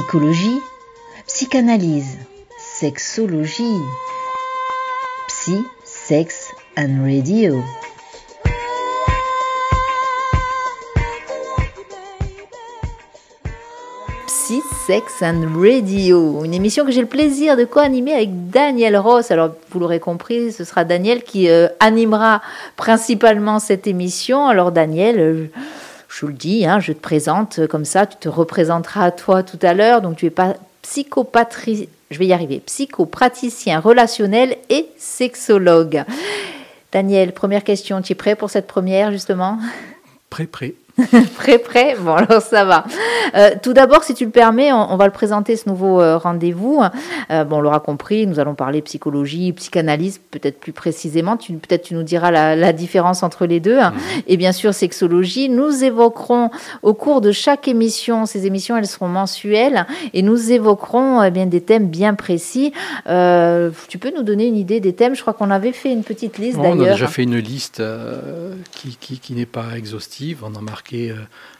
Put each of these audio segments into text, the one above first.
psychologie, psychanalyse, sexologie, psy, sex and radio. Psy, Sex and Radio, une émission que j'ai le plaisir de co-animer avec Daniel Ross. Alors, vous l'aurez compris, ce sera Daniel qui euh, animera principalement cette émission. Alors, Daniel, euh, je vous le dis, hein, je te présente comme ça, tu te représenteras à toi tout à l'heure. Donc, tu es pas psychopatrie, je vais y arriver, psychopraticien relationnel et sexologue. Daniel, première question, tu es prêt pour cette première justement? Prêt, prêt. prêt, prêt Bon, alors ça va. Euh, tout d'abord, si tu le permets, on, va le présenter ce nouveau euh, rendez-vous. Euh, bon, on l'aura compris, nous allons parler psychologie, psychanalyse, peut-être plus précisément. Tu, peut-être tu nous diras la, différence entre les deux. Mhm. Et bien sûr, sexologie. Nous évoquerons au cours de chaque émission, ces émissions, elles seront mensuelles, et nous évoquerons eh bien des thèmes bien précis. tu peux nous donner une idée des thèmes? Je crois qu'on avait fait une petite liste d'ailleurs. On a déjà fait une liste qui, qui, qui n'est pas exhaustive. On a marqué euh,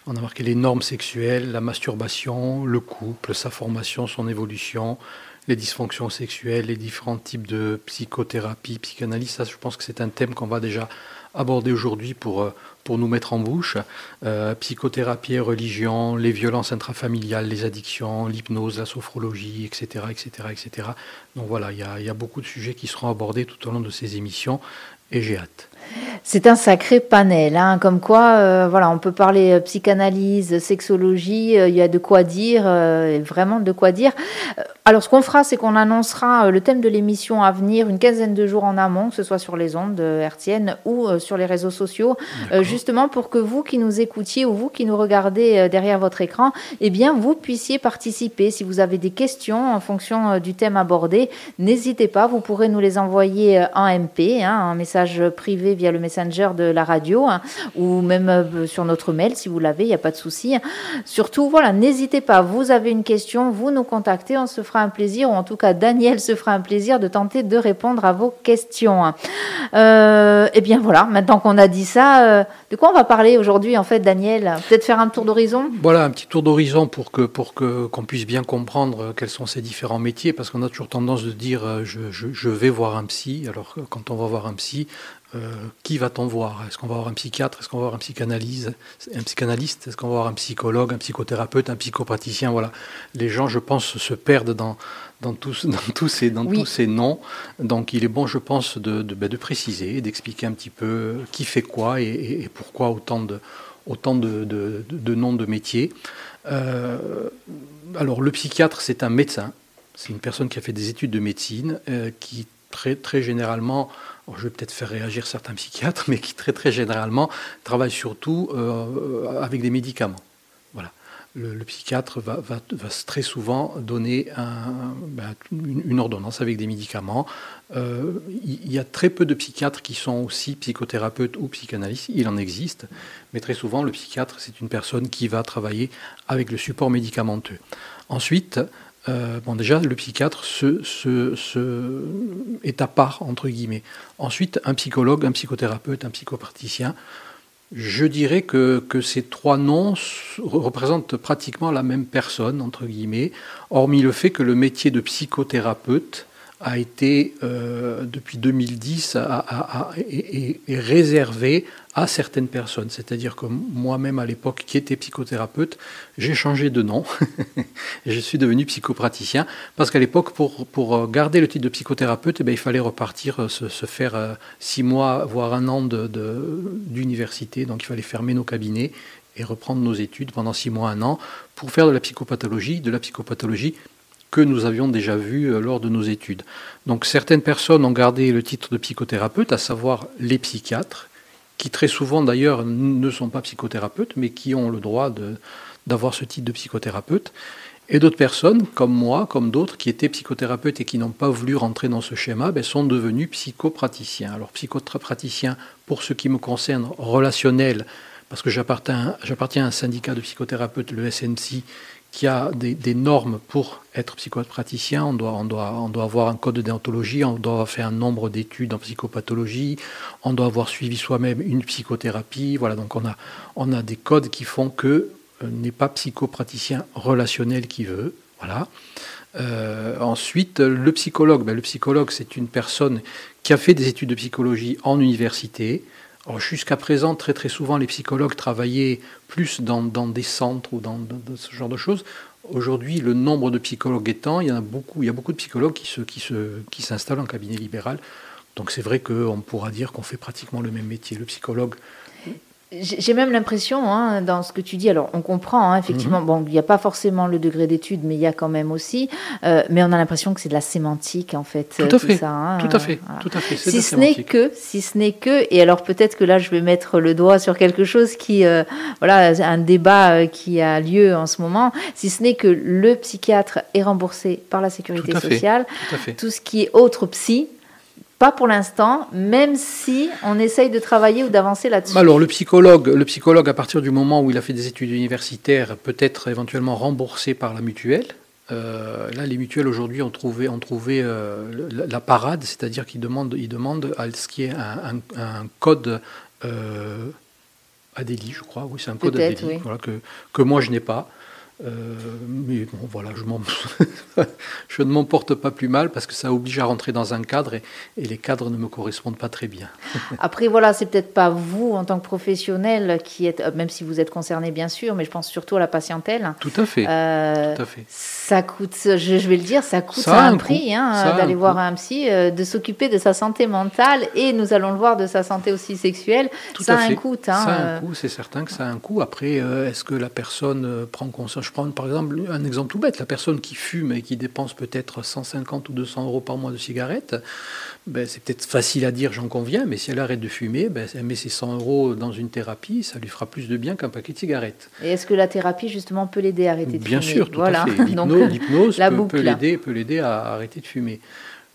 on a marqué les normes sexuelles, la masturbation, le couple, sa formation, son évolution, les dysfonctions sexuelles, les différents types de psychothérapie, psychanalyse. Ça, je pense que c'est un thème qu'on va déjà aborder aujourd'hui pour, euh, nous mettre en bouche. Euh, psychothérapie et religion, les violences intrafamiliales, les addictions, l'hypnose, la sophrologie, etc. etc., etc. Donc voilà, il y a beaucoup de sujets qui seront abordés tout au long de ces émissions et j'ai hâte. C'est un sacré panel, hein, comme quoi, euh, voilà, on peut parler euh, psychanalyse, sexologie, euh, il y a de quoi dire, vraiment de quoi dire. Alors, ce qu'on fera, c'est qu'on annoncera le thème de l'émission à venir une quinzaine de jours en amont, que ce soit sur les ondes hertziennes ou sur les réseaux sociaux, justement pour que vous qui nous écoutiez ou vous qui nous regardez derrière votre écran, eh bien, vous puissiez participer. Si vous avez des questions en fonction du thème abordé, n'hésitez pas, vous pourrez nous les envoyer en MP, hein, un message privé via le messenger de la radio hein, ou même euh, sur notre mail si vous l'avez, il n'y a pas de souci. Surtout, voilà, n'hésitez pas, vous avez une question, vous nous contactez, on se fera un plaisir, ou en tout cas Daniel se fera un plaisir de tenter de répondre à vos questions. Euh, et eh bien voilà, maintenant qu'on a dit ça, euh, de quoi on va parler aujourd'hui en fait, Daniel? Peut-être faire un tour d'horizon? Voilà, un petit tour d'horizon pour que pour que qu'on puisse bien comprendre quels sont ces différents métiers, parce qu'on a toujours tendance de dire je, je vais voir un psy. Alors quand on va voir un psy, euh, qui va-t-on voir? Est-ce qu'on va voir un psychiatre? Est-ce qu'on va voir un psychanalyse Un psychanalyste? Est-ce qu'on va voir un psychologue, un psychothérapeute, un psychopraticien? Voilà. Les gens, je pense, se perdent dans, dans, tous, dans, tous, ces, dans tous ces noms. Donc il est bon, je pense, de, de, ben, de préciser, d'expliquer un petit peu qui fait quoi et, pourquoi autant de, autant de, de noms de métiers. Euh, alors le psychiatre, c'est un médecin. C'est une personne qui a fait des études de médecine, euh, qui très, très généralement je vais peut-être faire réagir certains psychiatres, mais qui très très généralement travaillent surtout euh, avec des médicaments. Voilà. Le, psychiatre va, très souvent donner ben, une, ordonnance avec des médicaments. Euh, il y a très peu de psychiatres qui sont aussi psychothérapeutes ou psychanalystes. Il en existe, mais très souvent le psychiatre c'est une personne qui va travailler avec le support médicamenteux. Ensuite, euh, bon, déjà, le psychiatre est à part, entre guillemets. Ensuite, un psychologue, un psychothérapeute, un psychopraticien. Je dirais que, que ces trois noms représentent pratiquement la même personne, entre guillemets, hormis le fait que le métier de psychothérapeute a été, euh, depuis 2010, est, réservé à certaines personnes. C'est-à-dire que moi-même, à l'époque, qui était psychothérapeute, j'ai changé de nom. je suis devenu psychopraticien. Parce qu'à l'époque, pour, pour garder le titre de psychothérapeute, eh bien, il fallait repartir, euh, se, se, faire euh, six mois, voire un an d'université. De, Donc il fallait fermer nos cabinets et reprendre nos études pendant six mois, un an, pour faire de la psychopathologie, de la psychopathologie que nous avions déjà vu euh, lors de nos études. Donc certaines personnes ont gardé le titre de psychothérapeute, à savoir les psychiatres, qui très souvent d'ailleurs ne sont pas psychothérapeutes, mais qui ont le droit d'avoir ce titre de psychothérapeute. Et d'autres personnes, comme moi, comme d'autres, qui étaient psychothérapeutes et qui n'ont pas voulu rentrer dans ce schéma, ben, sont devenus psychopraticiens. Alors psychopraticiens, pour ce qui me concerne, relationnel, parce que j'appartiens à un syndicat de psychothérapeutes, le SNC, qui a des, normes pour être psychopraticien. On doit, avoir un code de déontologie, on doit fait un nombre d'études en psychopathologie, on doit avoir suivi soi-même une psychothérapie. Voilà, donc on a, des codes qui font que euh, n'est pas psychopraticien relationnel qui veut. Voilà. ensuite, le psychologue. Ben, le psychologue, c'est une personne qui a fait des études de psychologie en université. Jusqu'à présent, très très souvent, les psychologues travaillaient plus dans, des centres ou dans, ce genre de choses. Aujourd'hui, le nombre de psychologues étant, il y a beaucoup, il y a beaucoup de psychologues qui s'installent en cabinet libéral. Donc c'est vrai qu'on pourra dire qu'on fait pratiquement le même métier. Le psychologue j'ai même l'impression, hein, dans ce que tu dis, alors on comprend, hein, effectivement, mhm. bon, il n'y a pas forcément le degré d'étude, mais il y a quand même aussi, euh, mais on a l'impression que c'est de la sémantique, en fait. Tout à fait, ça, hein, tout à fait, tout à fait. Si ce n'est que, si ce n'est que, et alors peut-être que là je vais mettre le doigt sur quelque chose qui, euh, voilà, un débat euh, qui a lieu en ce moment, si ce n'est que le psychiatre est remboursé par la sécurité sociale, tout, tout ce qui est autre psy, pas pour l'instant, même si on essaye de travailler ou d'avancer là-dessus. Alors le psychologue, le psychologue, à partir du moment où il a fait des études universitaires, peut être éventuellement remboursé par la mutuelle. Euh, là, les mutuelles aujourd'hui ont trouvé, ont trouvé euh, la, parade, c'est-à-dire qu'ils demandent, ils demandent à ce qui est un, code euh, ADELI, je crois. Oui, c'est un code ADELI voilà, que, que moi je n'ai pas. Euh, mais bon, voilà, je, je ne m'en porte pas plus mal parce que ça oblige à rentrer dans un cadre et, les cadres ne me correspondent pas très bien. Après, voilà, c'est peut-être pas vous en tant que professionnel qui êtes, euh, même si vous êtes concerné bien sûr, mais je pense surtout à la patientèle. Tout à fait. Euh, Tout à fait. Ça coûte, je, vais le dire, ça coûte un, prix hein, d'aller voir un psy, de s'occuper de sa santé mentale et nous allons le voir de sa santé aussi sexuelle. Tout ça a un coût. Hein, ça a un coût, c'est certain que ça a un coût. Après, est-ce que la personne prend conscience? Je prends par exemple un exemple tout bête. La personne qui fume et qui dépense peut-être 150 ou 200 euros par mois de cigarettes, ben, c'est peut-être facile à dire, j'en conviens, mais si elle arrête de fumer, ben, elle met ses 100 euros dans une thérapie, ça lui fera plus de bien qu'un paquet de cigarettes. Et est-ce que la thérapie, justement, peut l'aider à arrêter de bien fumer Bien sûr, tout à fait. L'hypnose peut, l'aider, peut l'aider à arrêter de fumer.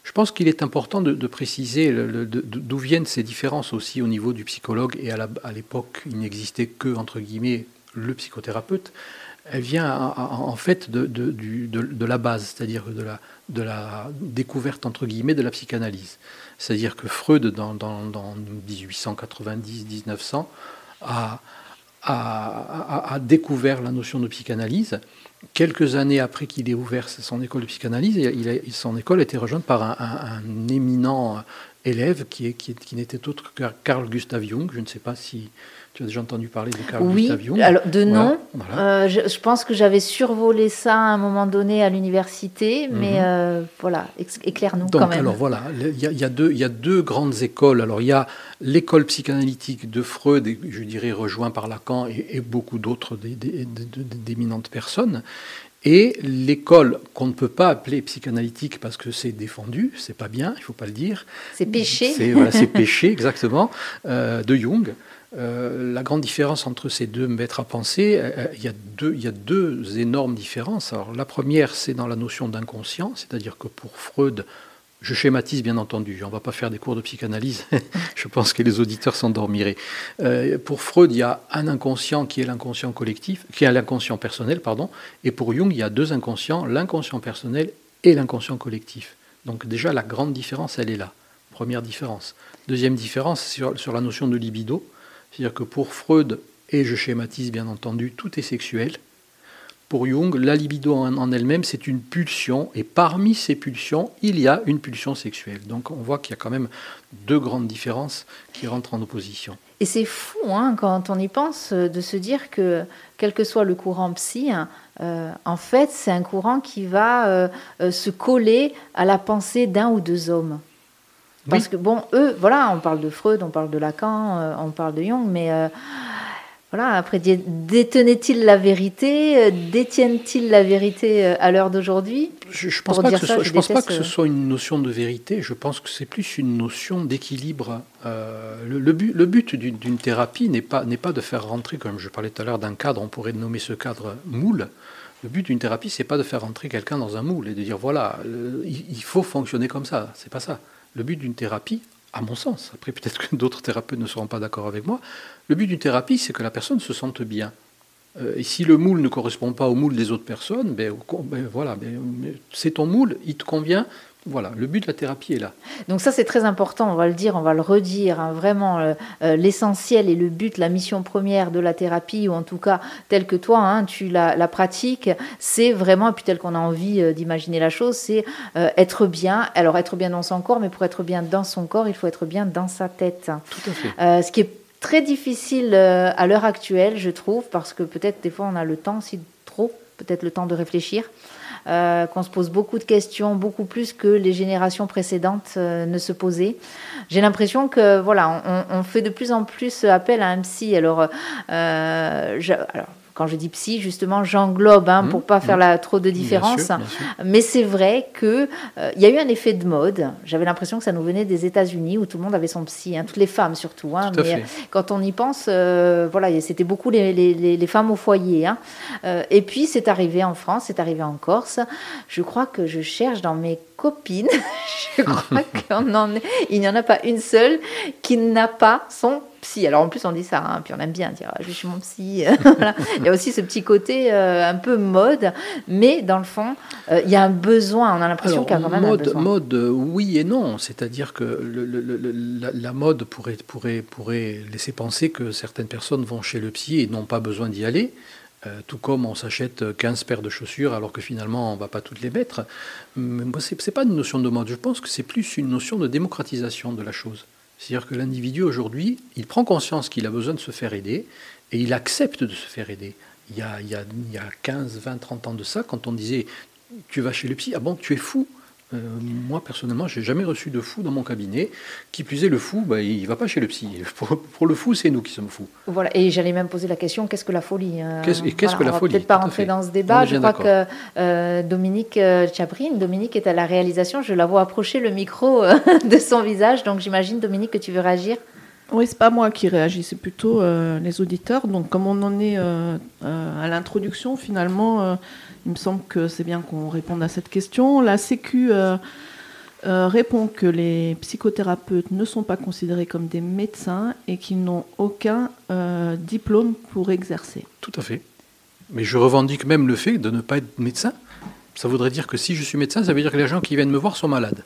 Je pense qu'il est important de, préciser d'où viennent ces différences aussi au niveau du psychologue. Et à l'époque, il n'existait que, entre guillemets, le psychothérapeute elle vient en fait de, la base, c'est-à-dire de la, découverte entre guillemets de la psychanalyse. C'est-à-dire que Freud, dans, dans, dans 1890-1900, a, découvert la notion de psychanalyse. Quelques années après qu'il ait ouvert son école de psychanalyse, il son école a été rejointe par un, éminent élève qui, est, qui, qui n'était autre que Carl Gustav Jung. Je ne sais pas si tu as déjà entendu parler de Carl oui, Gustav Jung alors de nom. Euh, je, pense que j'avais survolé ça à un moment donné à l'université, mais mhm. euh, voilà, éclaire-nous quand même. Alors voilà, il y, a, deux, il y a deux grandes écoles. Alors il y a l'école psychanalytique de Freud, je dirais rejoint par Lacan et, beaucoup d'autres d'éminentes personnes. Et l'école qu'on ne peut pas appeler psychanalytique parce que c'est défendu, c'est pas bien, il faut pas le dire. C'est péché. C'est voilà, péché, exactement, euh, de Jung. Euh, la grande différence entre ces deux maîtres à penser, euh, il, y a deux, il y a deux énormes différences. Alors, la première, c'est dans la notion d'inconscient, c'est-à-dire que pour Freud, je schématise bien entendu, on ne va pas faire des cours de psychanalyse, je pense que les auditeurs s'endormiraient. pour Freud, il y a un inconscient qui est l'inconscient collectif, qui est l'inconscient personnel, pardon, et pour Jung, il y a deux inconscients, l'inconscient personnel et l'inconscient collectif. Donc déjà, la grande différence, elle est là. Première différence. Deuxième différence, sur, sur la notion de libido. C'est-à-dire que pour Freud, et je schématise bien entendu, tout est sexuel. Pour Jung, la libido en, elle-même, c'est une pulsion, et parmi ces pulsions, il y a une pulsion sexuelle. Donc on voit qu'il y a quand même deux grandes différences qui rentrent en opposition. Et c'est fou, hein, quand on y pense, euh, de se dire que, quel que soit le courant psy, hein, euh, en fait, c'est un courant qui va euh, se coller à la pensée d'un ou deux hommes. Parce que, bon, eux, voilà, on parle de Freud, on parle de Lacan, on parle de Jung, mais euh, voilà, après, détenaient-ils la vérité euh, Détiennent-ils la vérité à l'heure d'aujourd'hui? Je ne pense, pas que, ce soit, je pense pas que ce soit une notion de vérité, je pense que c'est plus une notion d'équilibre. le, but, le but d'une thérapie n'est pas, pas de faire rentrer, comme je parlais tout à l'heure, d'un cadre, on pourrait nommer ce cadre moule. Le but d'une thérapie, c'est pas de faire rentrer quelqu'un dans un moule et de dire voilà, il faut fonctionner comme ça. C'est pas ça. Le but d'une thérapie, à mon sens, après peut-être que d'autres thérapeutes ne seront pas d'accord avec moi, le but d'une thérapie, c'est que la personne se sente bien. Euh, et si le moule ne correspond pas au moule des autres personnes, ben, ben voilà, ben, c'est ton moule, il te convient, Voilà, le but de la thérapie est là. Donc ça c'est très important, on va le dire, on va le redire, hein, vraiment euh, euh, l'essentiel et le but, la mission première de la thérapie, ou en tout cas tel que toi, hein, tu la, la pratiques, c'est vraiment, et puis tel qu'on a envie euh, d'imaginer la chose, c'est être bien, alors être bien dans son corps, mais pour être bien dans son corps, il faut être bien dans sa tête. Tout à fait. ce qui est très difficile à l'heure actuelle, je trouve, parce que peut-être des fois on a le temps, si trop, peut-être le temps de réfléchir. Euh, qu'on se pose beaucoup de questions, beaucoup plus que les générations précédentes euh, ne se posaient. J'ai l'impression que voilà, on, fait de plus en plus appel à un psy. Alors, euh, alors quand je dis psy, justement, j'englobe hein, pour pas faire mmh. la, trop de différence. Mais c'est vrai que euh, il y a eu un effet de mode. J'avais l'impression que ça nous venait des États-Unis où tout le monde avait son psy, hein, toutes les femmes surtout. Hein, mais quand on y pense, euh, voilà, c'était beaucoup les, les, les, femmes au foyer. Hein. Euh, et puis c'est arrivé en France, c'est arrivé en Corse. Je crois que je cherche dans mes copines, je crois qu'il n'y en a pas une seule qui n'a pas son psy. Alors en plus on dit ça, hein, puis on aime bien dire je suis mon psy. Il y a aussi ce petit côté euh, un peu mode, mais dans le fond euh, il y a un besoin. On a l'impression qu'il y a quand même mode, un besoin. Mode, oui et non. C'est-à-dire que la, mode pourrait, pourrait, pourrait laisser penser que certaines personnes vont chez le psy et n'ont pas besoin d'y aller. Euh, tout comme on s'achète 15 paires de chaussures alors que finalement on ne va pas toutes les mettre. Mais ce n'est pas une notion de mode, je pense que c'est plus une notion de démocratisation de la chose. C'est-à-dire que l'individu aujourd'hui, il prend conscience qu'il a besoin de se faire aider et il accepte de se faire aider. Il y a, il y a, il y a 15, 20, 30 ans de ça, quand on disait tu vas chez le psy, ah bon, tu es fou euh, moi, personnellement, j'ai jamais reçu de fou dans mon cabinet. Qui plus est, le fou, bah, il ne va pas chez le psy. Pour, le fou, c'est nous qui sommes fous. Voilà, et j'allais même poser la question qu'est-ce que la folie hein? Qu'est-ce que la folie? peut-être pas rentrer dans ce débat. Je crois que euh, Dominique euh, Chabrine, Dominique est à la réalisation. Je la vois approcher le micro de son visage. Donc j'imagine, Dominique, que tu veux réagir oui, c'est pas moi qui réagis, c'est plutôt les auditeurs. Donc, comme on en est à l'introduction, finalement, il me semble que c'est bien qu'on réponde à cette question. La Sécu euh, euh, répond que les psychothérapeutes ne sont pas considérés comme des médecins et qu'ils n'ont aucun euh, diplôme pour exercer. Tout à fait. Mais je revendique même le fait de ne pas être médecin. Ça voudrait dire que si je suis médecin, ça veut dire que les gens qui viennent me voir sont malades.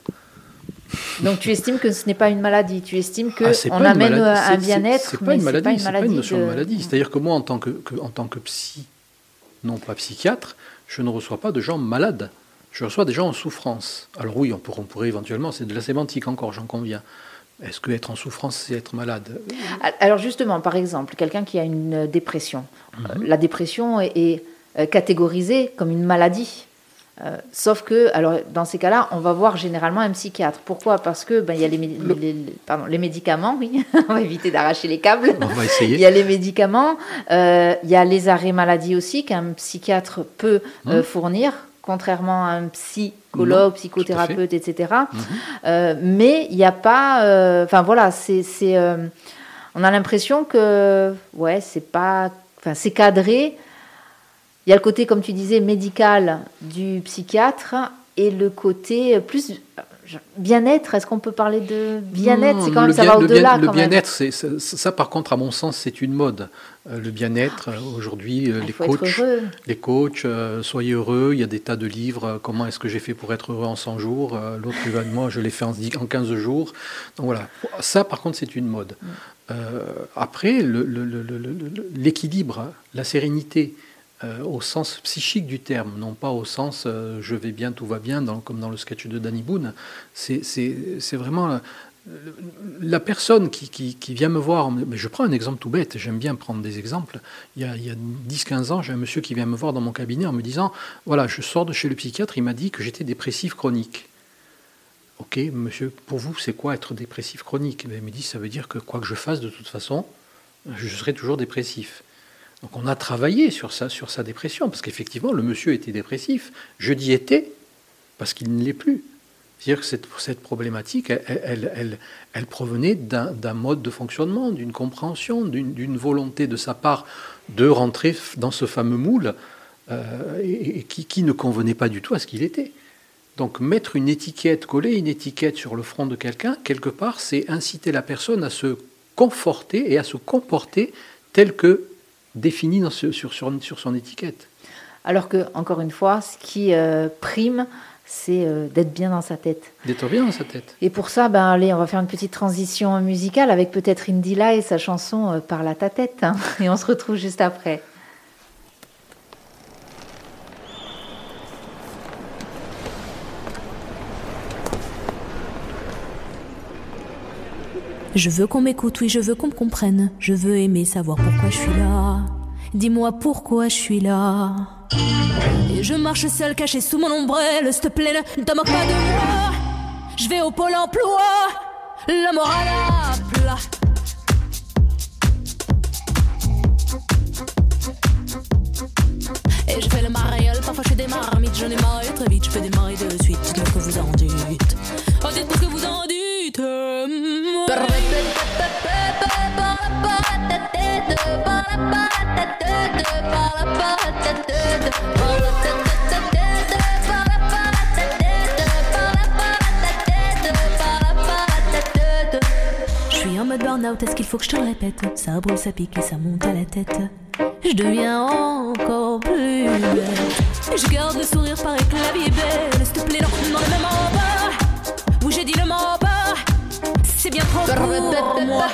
Donc tu estimes que ce n'est pas une maladie, tu estimes qu'on ah, amène un bien-être, mais ce n'est pas une maladie. notion de, maladie. C'est-à-dire que moi, en tant que, en tant que psy, non pas psychiatre, je ne reçois pas de gens malades. Je reçois des gens en souffrance. Alors oui, on pourrait, éventuellement, c'est de la sémantique encore, j'en conviens. Est-ce que être en souffrance, c'est être malade? Alors justement, par exemple, quelqu'un qui a une dépression. Mhm. La dépression est, euh, catégorisée comme une maladie. Euh, sauf que, alors dans ces cas-là, on va voir généralement un psychiatre. Pourquoi? Parce que ben, il y a les, les, médicaments, oui, on va éviter d'arracher les câbles. On va essayer. Il y a les médicaments, euh, il y a les arrêts maladie aussi qu'un psychiatre peut euh, hum. fournir, contrairement à un psychologue, psychothérapeute, etc. Hum. mais il n'y a pas, enfin voilà, c'est, on a l'impression que, ouais, c'est pas, enfin c'est cadré il y a le côté, comme tu disais, médical du psychiatre et le côté plus bien-être. Est-ce qu'on peut parler de bien-être? C'est quand même ça va au-delà. Le bien-être, ça, par contre, à mon sens, c'est une mode. Euh, le bien-être euh, aujourd'hui, euh, les, coachs, les coachs, soyez heureux. Il y a des tas de livres. comment est-ce que j'ai fait pour être heureux en 100 jours L'autre moi, je l'ai fait en, 15 jours. Donc voilà. Ça, par contre, c'est une mode. Mm. après, l'équilibre, la sérénité. Euh, au sens psychique du terme, non pas au sens euh, je vais bien, tout va bien, comme dans le sketch de Danny Boone. C'est vraiment la, personne qui, vient me voir. Mais je prends un exemple tout bête, j'aime bien prendre des exemples. Il y a, a 10-15 ans, j'ai un monsieur qui vient me voir dans mon cabinet en me disant Voilà, je sors de chez le psychiatre, il m'a dit que j'étais dépressif chronique. Ok, monsieur, pour vous, c'est quoi être dépressif chronique? Ben, Il me dit Ça veut dire que quoi que je fasse, de toute façon, je serai toujours dépressif. Donc on a travaillé sur ça, sur sa dépression, parce qu'effectivement, le monsieur était dépressif. Je dis était, parce qu'il ne l'est plus. C'est-à-dire que cette, problématique, elle, provenait d'un mode de fonctionnement, d'une compréhension, d'une volonté de sa part de rentrer dans ce fameux moule euh, et, qui, qui, ne convenait pas du tout à ce qu'il était. Donc mettre une étiquette, coller une étiquette sur le front de quelqu'un, quelque part, c'est inciter la personne à se conforter et à se comporter tel que défini sur, sur, sur, son étiquette. Alors que, encore une fois, ce qui euh, prime, c'est d'être bien dans sa tête. D'être bien dans sa tête. Et pour ça, ben, allez, on va faire une petite transition musicale avec peut-être Indila et sa chanson Parle à ta tête. Hein. et on se retrouve juste après. Je veux qu'on m'écoute, oui, je veux qu'on me comprenne. Je veux aimer savoir pourquoi je suis là. Dis-moi pourquoi je suis là. Et je marche seul, caché sous mon ombrelle. S'il te plaît, ne te moque pas de moi. Je vais au pôle emploi. La morale à plat. Et je fais le mariole, parfois je fais des marmites, j'en ai marre très vite, je des maris de suite, dites-moi que vous en dites. Oh, dites-moi ce que vous en dites. Burn-out, est-ce qu'il faut que je te le répète Ça brûle, ça pique et ça monte à la tête. Je deviens encore plus belle. Je garde le sourire, paraît que la vie est belle. S'il te plaît, non, non, le mot bas. Oui, j'ai dit le mot bas. C'est bien trop pour moi.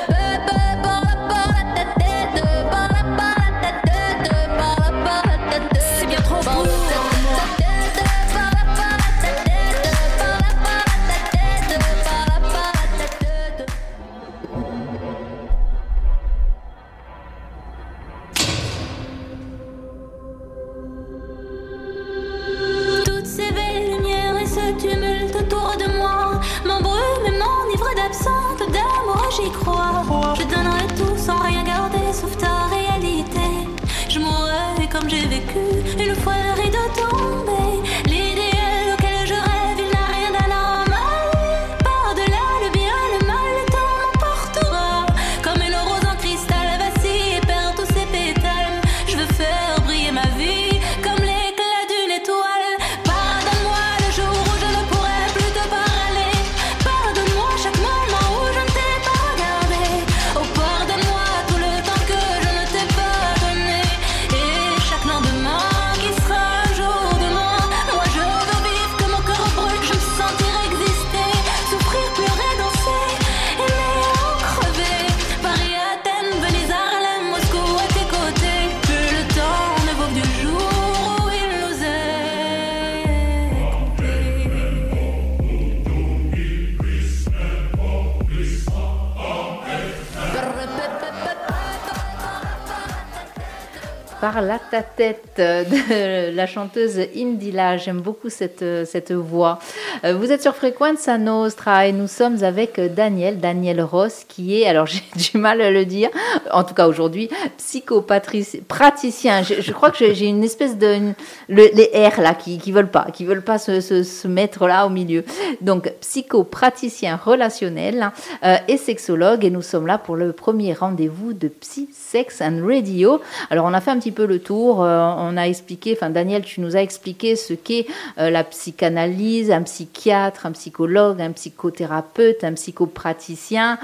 Parle à ta tête de la chanteuse Indila. J'aime beaucoup cette, cette voix. Euh, Vous êtes sur Frequenza Nostra et nous sommes avec Daniel, Daniel Ross, qui est, alors j'ai du mal à le dire, en tout cas aujourd'hui, psychopraticien. Je, je crois que j'ai une espèce de. les R là qui, qui veulent pas, qui veulent pas se, se, se mettre là au milieu. Donc, psychopraticien relationnel euh, et sexologue. Et nous sommes là pour le premier rendez-vous de Psy Sex and Radio. Alors, on a fait un petit peu le tour. euh, on a expliqué, enfin, Daniel, tu nous as expliqué ce qu'est euh, la psychanalyse, un psychiatre, un psychologue, un psychothérapeute, un psychopraticien.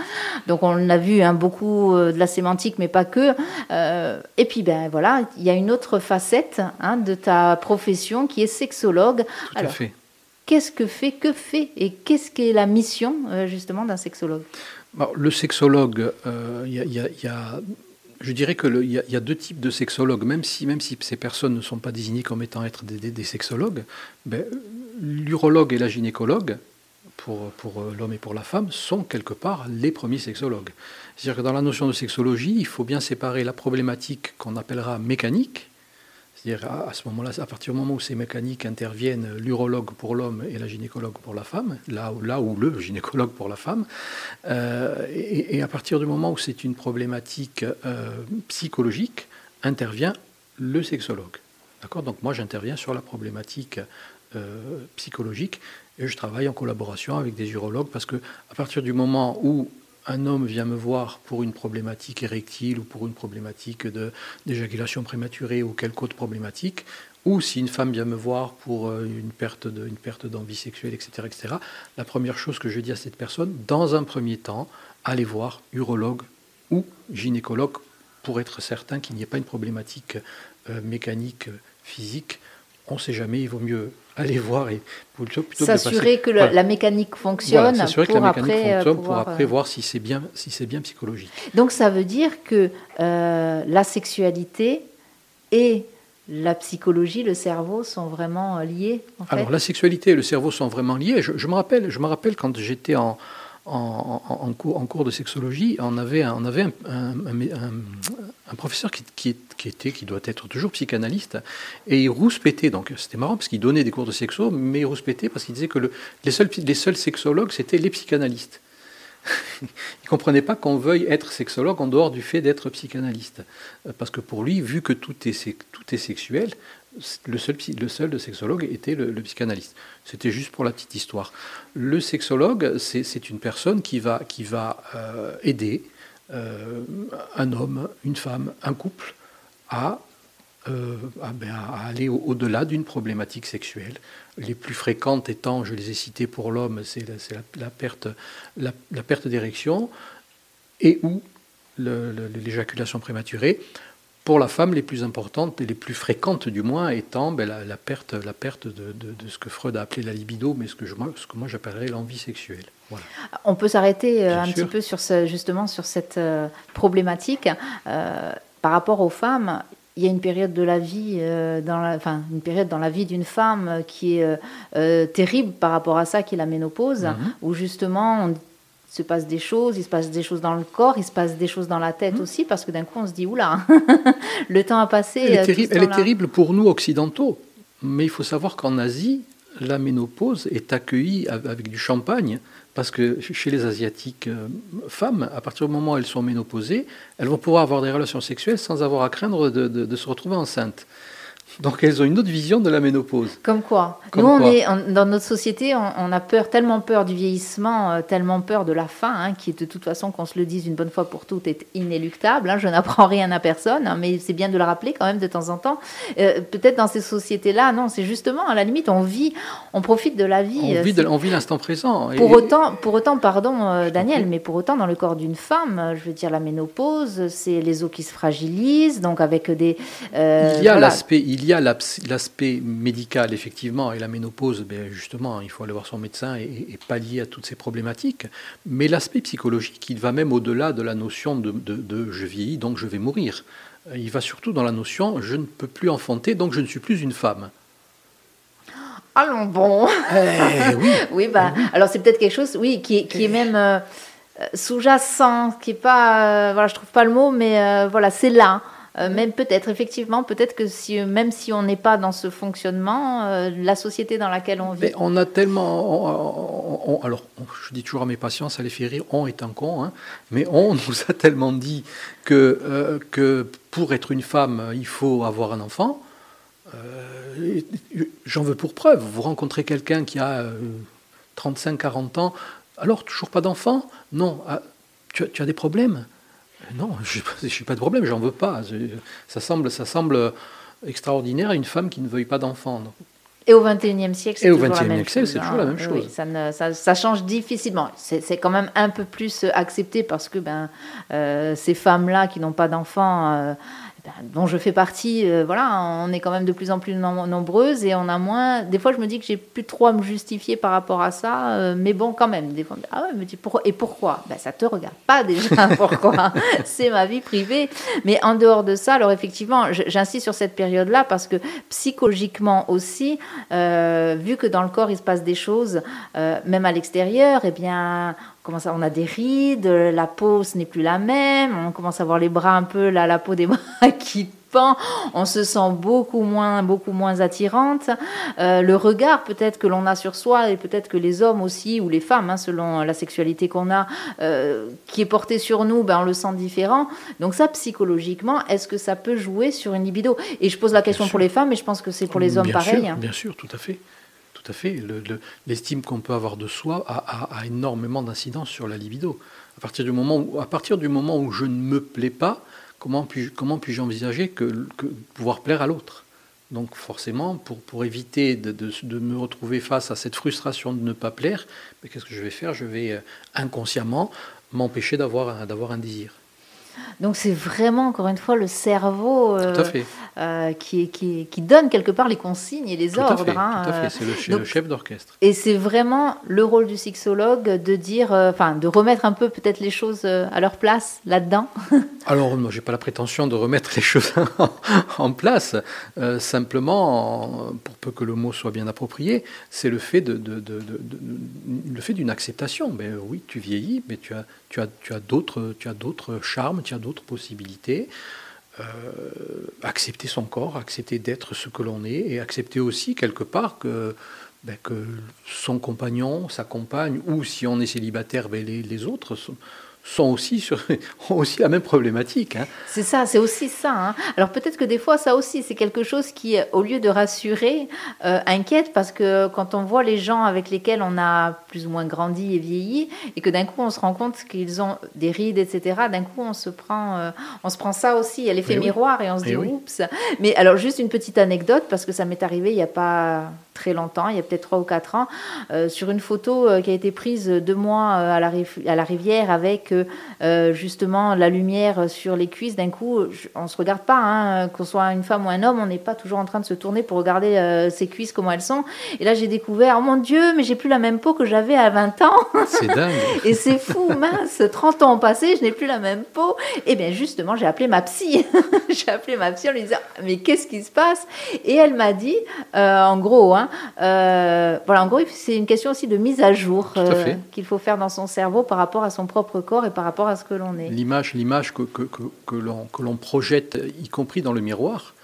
Donc, on a vu hein, beaucoup euh, de la sémantique, mais pas que. Et puis, ben voilà, il y a une autre facette hein, de ta profession qui est sexologue. Tout Alors, à fait. Qu'est-ce que fait, que fait et qu'est-ce qu'est la mission justement d'un sexologue? Le sexologue, euh, y y il y a- je dirais que le- il y, y a deux types de sexologues, même si, ces personnes ne sont pas désignées comme étant des sexologues, ben, l'urologue et la gynécologue, pour, pour euh, l'homme et pour la femme, sont quelque part les premiers sexologues. C'est-à-dire que dans la notion de sexologie, il faut bien séparer la problématique qu'on appellera mécanique, c'est-à-dire à, à ce moment-là, à partir du moment où ces mécaniques interviennent, l'urologue pour l'homme et la gynécologue pour la femme, là, où- là où le gynécologue pour la femme, euh, et, et à partir du moment où c'est une problématique euh, psychologique, intervient le sexologue. D'accord? Donc moi j'interviens sur la problématique euh, psychologique et je travaille en collaboration avec des urologues parce que à partir du moment où un homme vient me voir pour une problématique érectile ou pour une problématique d'éjaculation prématurée ou quelque autre problématique, ou si une femme vient me voir pour euh, une perte d'envie sexuelle, etc., etc., la première chose que je dis à cette personne, dans un premier temps, allez voir urologue ou gynécologue pour être certain qu'il n'y ait pas une problématique euh, mécanique, physique. On ne sait jamais, il vaut mieux aller voir et s'assurer que la mécanique fonctionne pour, après, pour après voir si c'est bien, si c'est bien psychologique. Donc ça veut dire que la sexualité et la psychologie, le cerveau sont vraiment liés Alors la sexualité et le cerveau sont vraiment liés. Je, me, rappelle, je me rappelle quand j'étais en, en, cours, de sexologie, on avait, un, professeur qui, était, qui doit être toujours psychanalyste, et il rouspétait. Donc c'était marrant parce qu'il donnait des cours de sexo, mais il rouspétait parce qu'il disait que les, seuls, sexologues, c'était les psychanalystes. il ne comprenait pas qu'on veuille être sexologue en dehors du fait d'être psychanalyste. Parce que pour lui, vu que tout est, tout est sexuel, le seul, le seul sexologue était le, psychanalyste. C'était juste pour la petite histoire. Le sexologue, c'est une personne qui va, qui va euh, aider euh, un homme, une femme, un couple à euh, ben, à, aller au-delà d'une problématique sexuelle. Les plus fréquentes étant, je les ai citées pour l'homme, c'est la, perte, la, perte d'érection et ou l'éjaculation prématurée. Pour la femme, les plus importantes et les plus fréquentes du moins étant ben, la, perte, la perte de, ce que Freud a appelé la libido, mais ce que, je, ce que moi j'appellerais l'envie sexuelle. On peut s'arrêter euh, un petit peu sur ce, justement sur cette euh, problématique. par rapport aux femmes, il y a une période de la vie, euh, dans la, enfin, une période dans la vie d'une femme qui est euh, euh, terrible par rapport à ça, qui est la ménopause, mhm. où justement on se passe des choses, il se passe des choses dans le corps, il se passe des choses dans la tête mhm. aussi, parce que d'un coup on se dit oula, le temps a passé. Elle est, elle est terrible pour nous occidentaux, mais il faut savoir qu'en Asie, la ménopause est accueillie avec du champagne parce que chez les Asiatiques euh, femmes, à partir du moment où elles sont ménopausées, elles vont pouvoir avoir des relations sexuelles sans avoir à craindre de se retrouver enceintes. Donc elles ont une autre vision de la ménopause. Comme quoi Nous, on est dans notre société, on, a peur, tellement peur du vieillissement, euh, tellement peur de la fin, hein, qui de toute façon, qu'on se le dise une bonne fois pour toutes, est inéluctable. Hein. je n'apprends rien à personne, hein, mais c'est bien de le rappeler quand même de temps en temps. Euh, peut-être dans ces sociétés-là, non, c'est justement à la limite, on vit, on profite de la vie. On vit, l'instant présent. Pour autant, pour autant, pardon, euh, Daniel, mais pour autant, dans le corps d'une femme, je veux dire, la ménopause, c'est les os qui se fragilisent, donc avec des. il y a l'aspect, il y a l'aspect médical, effectivement, et la ménopause, ben justement, il faut aller voir son médecin et, pallier à toutes ces problématiques. Mais l'aspect psychologique, il va même au-delà de la notion de, je vieillis, donc je vais mourir. Il va surtout dans la notion je ne peux plus enfanter, donc je ne suis plus une femme. Allons bon. Eh oui. oui, bah, alors c'est peut-être quelque chose, oui, qui, qui est même euh, sous-jacent, qui est pas, euh, voilà, je trouve pas le mot, mais euh, voilà, c'est là. Euh, peut-être, effectivement, peut-être que si, même si on n'est pas dans ce fonctionnement, euh, la société dans laquelle on vit. on a tellement. alors, je dis toujours à mes patients, ça les fait rire, on est un con, hein, mais on nous a tellement dit que, euh, que pour être une femme, il faut avoir un enfant. J'en veux pour preuve. Vous rencontrez quelqu'un qui a 35-40 ans, alors toujours pas d'enfant? Non. Ah, tu as des problèmes? Non, je n'ai pas de problème, j'en veux pas. Ça semble, ça semble extraordinaire à une femme qui ne veuille pas d'enfant. Et au XXIe siècle, c'est toujours, la même chose. c'est toujours la même chose. Oui, ça, ça, change difficilement. C'est quand même un peu plus accepté parce que ben, euh, ces femmes-là qui n'ont pas d'enfants, euh, dont je fais partie, euh, voilà, on est quand même de plus en plus nombreuses et on a moins. Des fois, je me dis que j'ai plus trop à me justifier par rapport à ça, euh, mais bon, quand même. Des fois, ah ouais, mais pourquoi Et pourquoi? Ben, Ça te regarde pas déjà. Pourquoi? C'est ma vie privée. Mais en dehors de ça, alors effectivement, j'insiste sur cette période-là parce que psychologiquement aussi, euh, vu que dans le corps il se passe des choses, même à l'extérieur, eh bien, commence on a des rides, la peau ce n'est plus la même, on commence à voir les bras un peu, là, la peau des bras qui pend, on se sent beaucoup moins, beaucoup moins attirante. Euh, le regard peut-être que l'on a sur soi et peut-être que les hommes aussi ou les femmes, hein, selon la sexualité qu'on a, euh, qui est porté sur nous, ben, on le sent différent. Donc ça, psychologiquement, est-ce que ça peut jouer sur une libido? Et je pose la question pour les femmes, mais je pense que c'est pour les hommes pareil. Bien sûr, tout à fait tout à fait. L'estime qu'on peut avoir de soi a, énormément d'incidence sur la libido. À partir, du moment où, je ne me plais pas, comment puis-je envisager que, pouvoir plaire à l'autre? Donc forcément, pour, éviter de, de, me retrouver face à cette frustration de ne pas plaire, qu'est-ce que je vais faire? Je vais euh, inconsciemment m'empêcher d'avoir un désir. Donc c'est vraiment, encore une fois, le cerveau fait. Euh, qui, qui, qui, donne quelque part les consignes et les tout ordres. À fait, hein, tout à fait, euh, c'est le, chef d'orchestre. Et c'est vraiment le rôle du sexologue de dire, euh, enfin, de remettre un peu peut-être les choses à leur place là-dedans. Alors, moi, j'ai pas la prétention de remettre les choses en place. Euh, simplement, pour peu que le mot soit bien approprié, c'est le fait de, de, de, le fait d'une acceptation. Mais oui, tu vieillis, mais tu as, tu as, d'autres, charmes, tu as d'autres possibilités. Euh, accepter son corps, accepter d'être ce que l'on est, et accepter aussi quelque part que, ben, son compagnon, sa compagne, ou si on est célibataire, ben, les, les autres sont, sont aussi sur, ont aussi la même problématique. Hein. C'est ça, c'est aussi ça. Hein. Alors peut-être que des fois, ça aussi, c'est quelque chose qui, au lieu de rassurer, euh, inquiète, parce que quand on voit les gens avec lesquels on a plus ou moins grandi et vieilli, et que d'un coup on se rend compte qu'ils ont des rides, etc., d'un coup on se prend, euh, on se prend ça aussi, il y a l'effet miroir, et on se dit, oui. oups. Mais alors juste une petite anecdote, parce que ça m'est arrivé il n'y a pas très longtemps, il y a peut-être trois ou quatre ans, euh, sur une photo euh, qui a été prise de moi euh, à, la à, la rivière avec justement la lumière sur les cuisses. D'un coup, on se regarde pas, hein, qu'on soit une femme ou un homme, on n'est pas toujours en train de se tourner pour regarder ses cuisses comment elles sont. Et là, j'ai découvert, oh mon Dieu, mais j'ai plus la même peau que j'avais à 20 ans. C'est dingue. Et c'est fou, mince, 30 ans ont passé, je n'ai plus la même peau. Et bien justement, j'ai appelé ma psy. j'ai appelé ma psy en lui disant, mais qu'est-ce qui se passe? Et elle m'a dit, en gros, hein, euh, voilà, en gros, c'est une question aussi de mise à jour euh, qu'il faut faire dans son cerveau par rapport à son propre corps et par rapport à ce que l'on est. L'image, l'image que, que, que, que l'on, que l'on projette, y compris dans le miroir,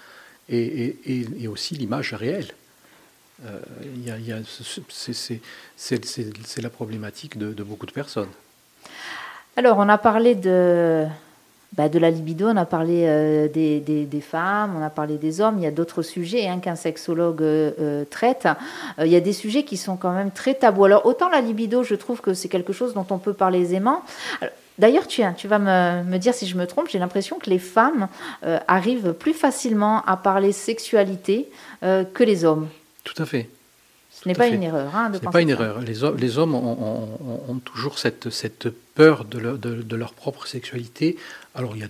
et, et, et aussi l'image réelle. Euh, c'est la problématique de, de, beaucoup de personnes. Alors, on a parlé de, bah, de la libido, on a parlé euh, des, des, femmes, on a parlé des hommes. Il y a d'autres sujets hein, qu'un sexologue euh, traite. Euh, il y a des sujets qui sont quand même très tabous. Alors, autant la libido, je trouve que c'est quelque chose dont on peut parler aisément. D'ailleurs, tu, tu vas me, me, dire si je me trompe, j'ai l'impression que les femmes arrivent plus facilement à parler sexualité que les hommes. Tout à fait. Ce n'est pas fait. une erreur. Hein, Ce n'est pas une erreur. Les, hommes, les hommes ont, ont, ont, toujours cette, cette peur de leur, de, de leur, propre sexualité. Alors, il y a,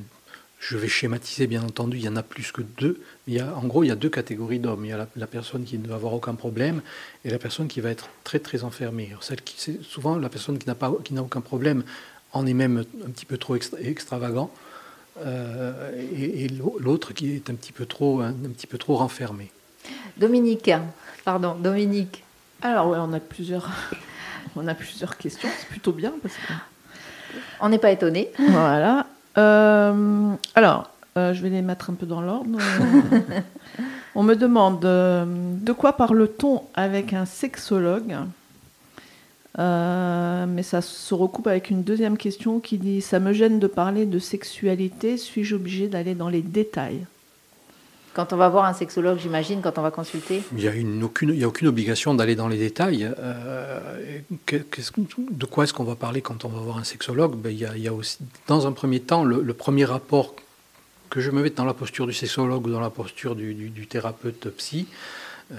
je vais schématiser, bien entendu, il y en a plus que deux. Il y a, en gros, il y a deux catégories d'hommes. Il y a la, la, personne qui ne va avoir aucun problème et la personne qui va être très, très enfermée. Alors, celle qui, c'est souvent la personne qui n'a, pas, qui n'a aucun problème en est même un petit peu trop extra, extravagant. Euh, et, et l'autre qui est un petit peu trop, un, un petit peu trop renfermé. Dominique, pardon, Dominique. Alors ouais, on a plusieurs, on a plusieurs questions. C'est plutôt bien parce que on n'est pas étonné. Voilà. Euh, alors, euh, je vais les mettre un peu dans l'ordre. on me demande euh, de quoi parle-t-on avec un sexologue mais ça se recoupe avec une deuxième question qui dit Ça me gêne de parler de sexualité, suis-je obligé d'aller dans les détails? Quand on va voir un sexologue, j'imagine, quand on va consulter Il n'y a, une, aucune, a aucune obligation d'aller dans les détails. Euh, de quoi est-ce qu'on va parler quand on va voir un sexologue? Ben, il, y a, aussi, Dans un premier temps, le, premier rapport que je me mette dans la posture du sexologue ou dans la posture du, thérapeute psy, euh,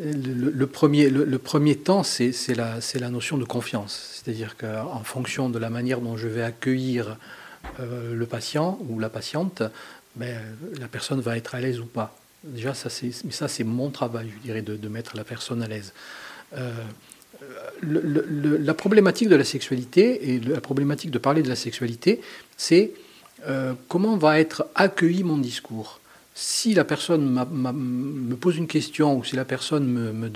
le, premier, le, premier temps, c'est la, la notion de confiance. C'est-à-dire qu'en fonction de la manière dont je vais accueillir euh, le patient ou la patiente, ben, la personne va être à l'aise ou pas. Déjà, ça c'est, mon travail, je dirais, de, mettre la personne à l'aise. Euh, la problématique de la sexualité et la problématique de parler de la sexualité, c'est euh, comment va être accueilli mon discours? Si la personne me pose une question ou si la personne me,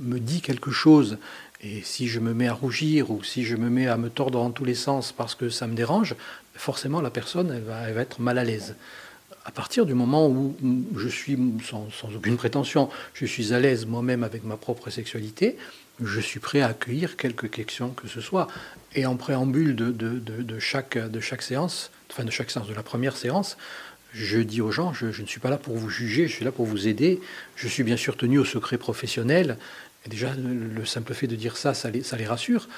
me dit quelque chose et si je me mets à rougir ou si je me mets à me tordre dans tous les sens parce que ça me dérange, forcément la personne va, être mal à l'aise. À partir du moment où je suis, sans, aucune prétention, je suis à l'aise moi-même avec ma propre sexualité, je suis prêt à accueillir quelque question que ce soit. Et en préambule de, chaque, séance, enfin de chaque séance, de la première séance, je dis aux gens, je, ne suis pas là pour vous juger, je suis là pour vous aider. Je suis bien sûr tenu au secret professionnel. Et déjà, le, le simple fait de dire ça, ça les rassure.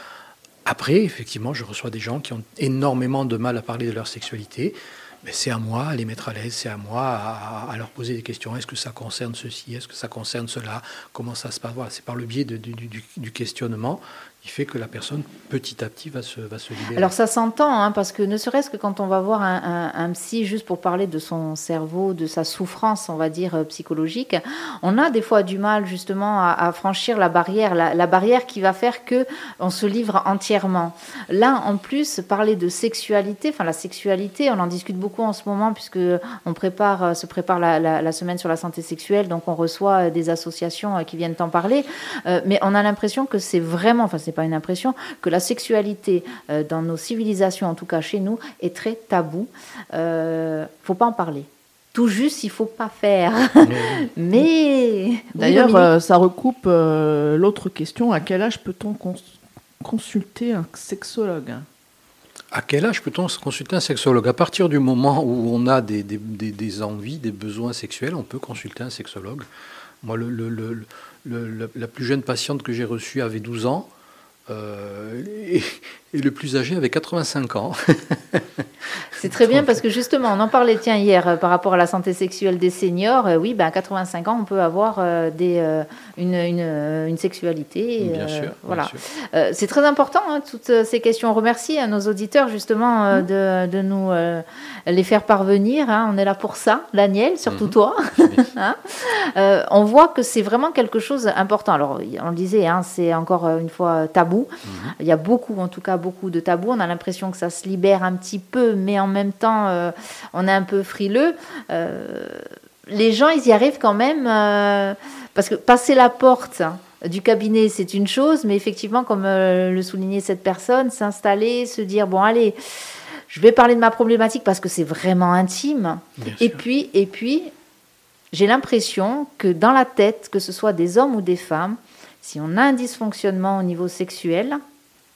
Après, effectivement, je reçois des gens qui ont énormément de mal à parler de leur sexualité. Mais c'est à moi à les mettre à l'aise, c'est à moi à, leur poser des questions. Est-ce que ça concerne ceci? Est-ce que ça concerne cela? Comment ça se passe? Voilà, C'est par le biais du, questionnement il fait que la personne petit à petit va se, va se libérer. Alors ça s'entend, hein, parce que ne serait-ce que quand on va voir un, un, psy juste pour parler de son cerveau, de sa souffrance, on va dire, euh, psychologique, on a des fois du mal justement à, franchir la barrière, la, barrière qui va faire que on se livre entièrement. Là, en plus, parler de sexualité, enfin la sexualité, on en discute beaucoup en ce moment puisque on prépare, euh, se prépare la, la semaine sur la santé sexuelle, donc on reçoit euh, des associations qui viennent en parler, mais on a l'impression que c'est vraiment, enfin c'est pas une impression, que la sexualité euh, dans nos civilisations, en tout cas chez nous, est très tabou. Euh, faut pas en parler. Tout juste, il faut pas faire. Mais d'ailleurs, euh, ça recoupe euh, l'autre question à quel âge peut-on consulter un sexologue? À quel âge peut-on consulter un sexologue? À partir du moment où on a des, des, des, envies, des besoins sexuels, on peut consulter un sexologue. Moi, le, le, le, la plus jeune patiente que j'ai reçue avait 12 ans. Euh, et, le plus âgé avait 85 ans. C'est très bien parce que justement, on en parlait tiens hier euh, par rapport à la santé sexuelle des seniors. Euh, oui, ben, à 85 ans, on peut avoir des, une, une, une, sexualité. Bien sûr. Voilà. C'est très important, hein, toutes ces questions. On remercie à nos auditeurs justement mmh. de, de, nous les faire parvenir. Hein. On est là pour ça, Daniel, surtout mmh. toi. hein on voit que c'est vraiment quelque chose d'important. Alors, on le disait, hein, c'est encore une fois tabou Mhm. Il y a beaucoup, en tout cas, beaucoup de tabous. On a l'impression que ça se libère un petit peu, mais en même temps, euh, on est un peu frileux. Euh, les gens, ils y arrivent quand même, euh, parce que passer la porte du cabinet, c'est une chose, mais effectivement, comme le soulignait cette personne, s'installer, se dire, bon, allez, je vais parler de ma problématique parce que c'est vraiment intime. et puis, et puis, j'ai l'impression que dans la tête, que ce soit des hommes ou des femmes, si on a un dysfonctionnement au niveau sexuel,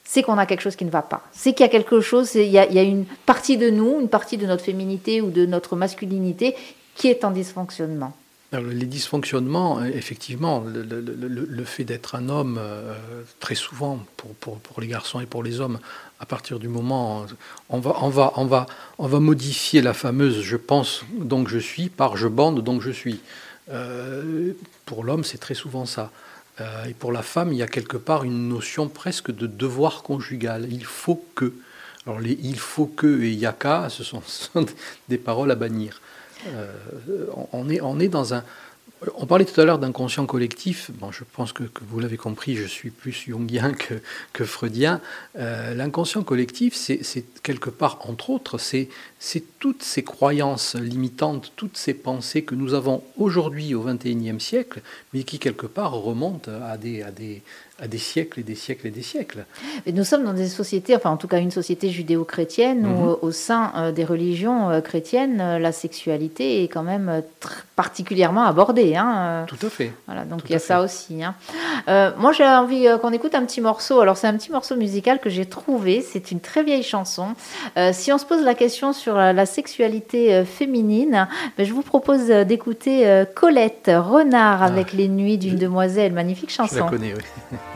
c'est qu'on a quelque chose qui ne va pas. C'est qu'il y a quelque chose, il y a, une partie de nous, une partie de notre féminité ou de notre masculinité qui est en dysfonctionnement. les dysfonctionnements, euh, effectivement, le, fait d'être un homme, euh, très souvent, pour, pour, les garçons et pour les hommes, à partir du moment, on va, on va, on va, on va modifier la fameuse je pense donc je suis par je bande donc je suis. Euh, pour l'homme, c'est très souvent ça. Euh, et pour la femme, il y a quelque part une notion presque de devoir conjugal. Il faut que. Alors les il faut que et yaka, ce sont, ce sont des paroles à bannir. Euh, on, est, on est dans un, on parlait tout à l'heure d'inconscient collectif. Bon, je pense que, vous l'avez compris, je suis plus jungien que, freudien. Euh, l'inconscient collectif, c'est quelque part, entre autres, c'est toutes ces croyances limitantes, toutes ces pensées que nous avons aujourd'hui au XXIe siècle, mais qui quelque part remontent à des, à des, à des siècles et des siècles et des siècles. Et nous sommes dans des sociétés, enfin en tout cas une société judéo-chrétienne, où mhm. au sein euh, des religions euh, chrétiennes, euh, la sexualité est quand même particulièrement abordée. Hein. Tout à fait. Voilà, donc il y a ça aussi. Hein. moi j'ai envie qu'on écoute un petit morceau. Alors c'est un petit morceau musical que j'ai trouvé, c'est une très vieille chanson. si on se pose la question sur la, sexualité féminine, ben, je vous propose d'écouter Colette Renard ah. avec Les Nuits d'une demoiselle. Magnifique chanson. Je la connais, oui.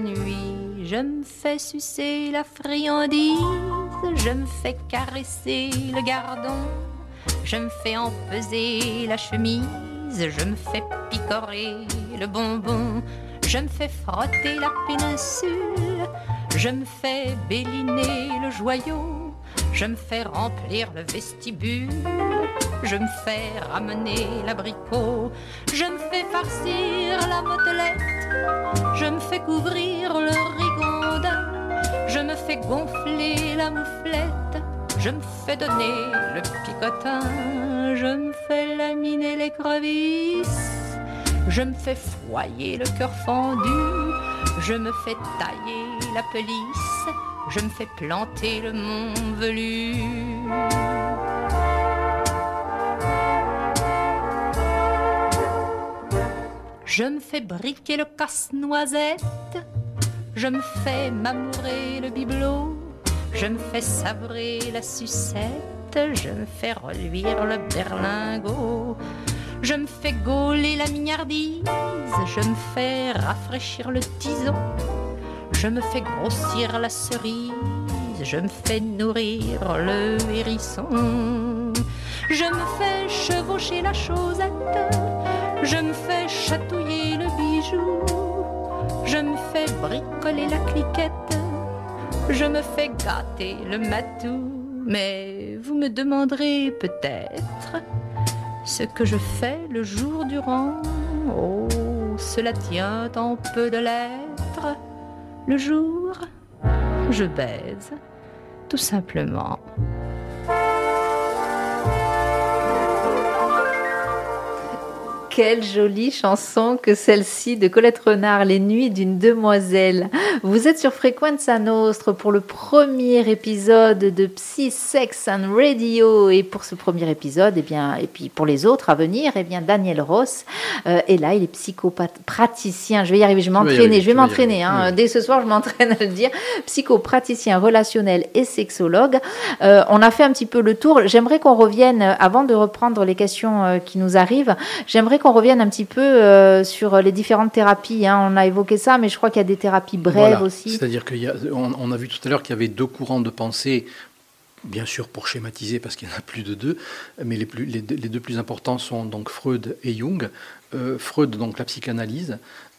Je me fais sucer la friandise, je me fais caresser le gardon, je me fais empeser la chemise, je me fais picorer le bonbon, je me fais frotter la péninsule, je me fais béliner le joyau, je me fais remplir le vestibule, je me fais ramener l'abricot, je me fais farcir la motelette, je me fais couvrir le rigondin, je me fais gonfler la mouflette, je me fais donner le picotin, je me fais laminer les crevisses, je me fais foyer le cœur fendu, je me fais tailler la pelisse, je me fais planter le mont velu. Je me fais briquer le casse-noisette, je me fais m'amourer le bibelot, je me fais sabrer la sucette, je me fais reluire le berlingot. Je me fais gauler la mignardise, je me fais rafraîchir le tison, je me fais grossir la cerise, je me fais nourrir le hérisson, je me fais chevaucher la chaussette, je me fais chatouiller le bijou, je me fais bricoler la cliquette, je me fais gâter le matou. Mais vous me demanderez peut-être ce que je fais le jour durant. Oh, cela tient en peu de lettres. Le jour, je baise, tout simplement. Quelle jolie chanson que celle-ci de Colette Renard, Les Nuits d'une demoiselle. Vous êtes sur Frequenza Nostre pour le premier épisode de Psy, Sex and Radio. Et pour ce premier épisode, et eh bien, et puis pour les autres à venir, et eh bien, Daniel Ross euh, est là, il est psychopraticien. Je vais y arriver, je vais m'entraîner, je vais m'entraîner. Hein. Dès ce soir, je m'entraîne à le dire. Psychopraticien relationnel et sexologue. Euh, on a fait un petit peu le tour. J'aimerais qu'on revienne, avant de reprendre les questions euh, qui nous arrivent, j'aimerais qu'on revienne un petit peu euh, sur les différentes thérapies. Hein. On a évoqué ça, mais je crois qu'il y a des thérapies brèves aussi. C'est-à-dire qu'on on a vu tout à l'heure qu'il y avait deux courants de pensée bien sûr pour schématiser parce qu'il y en a plus de deux, mais les, plus, les, deux, plus importants sont donc Freud et Jung. Euh, Freud, donc la psychanalyse,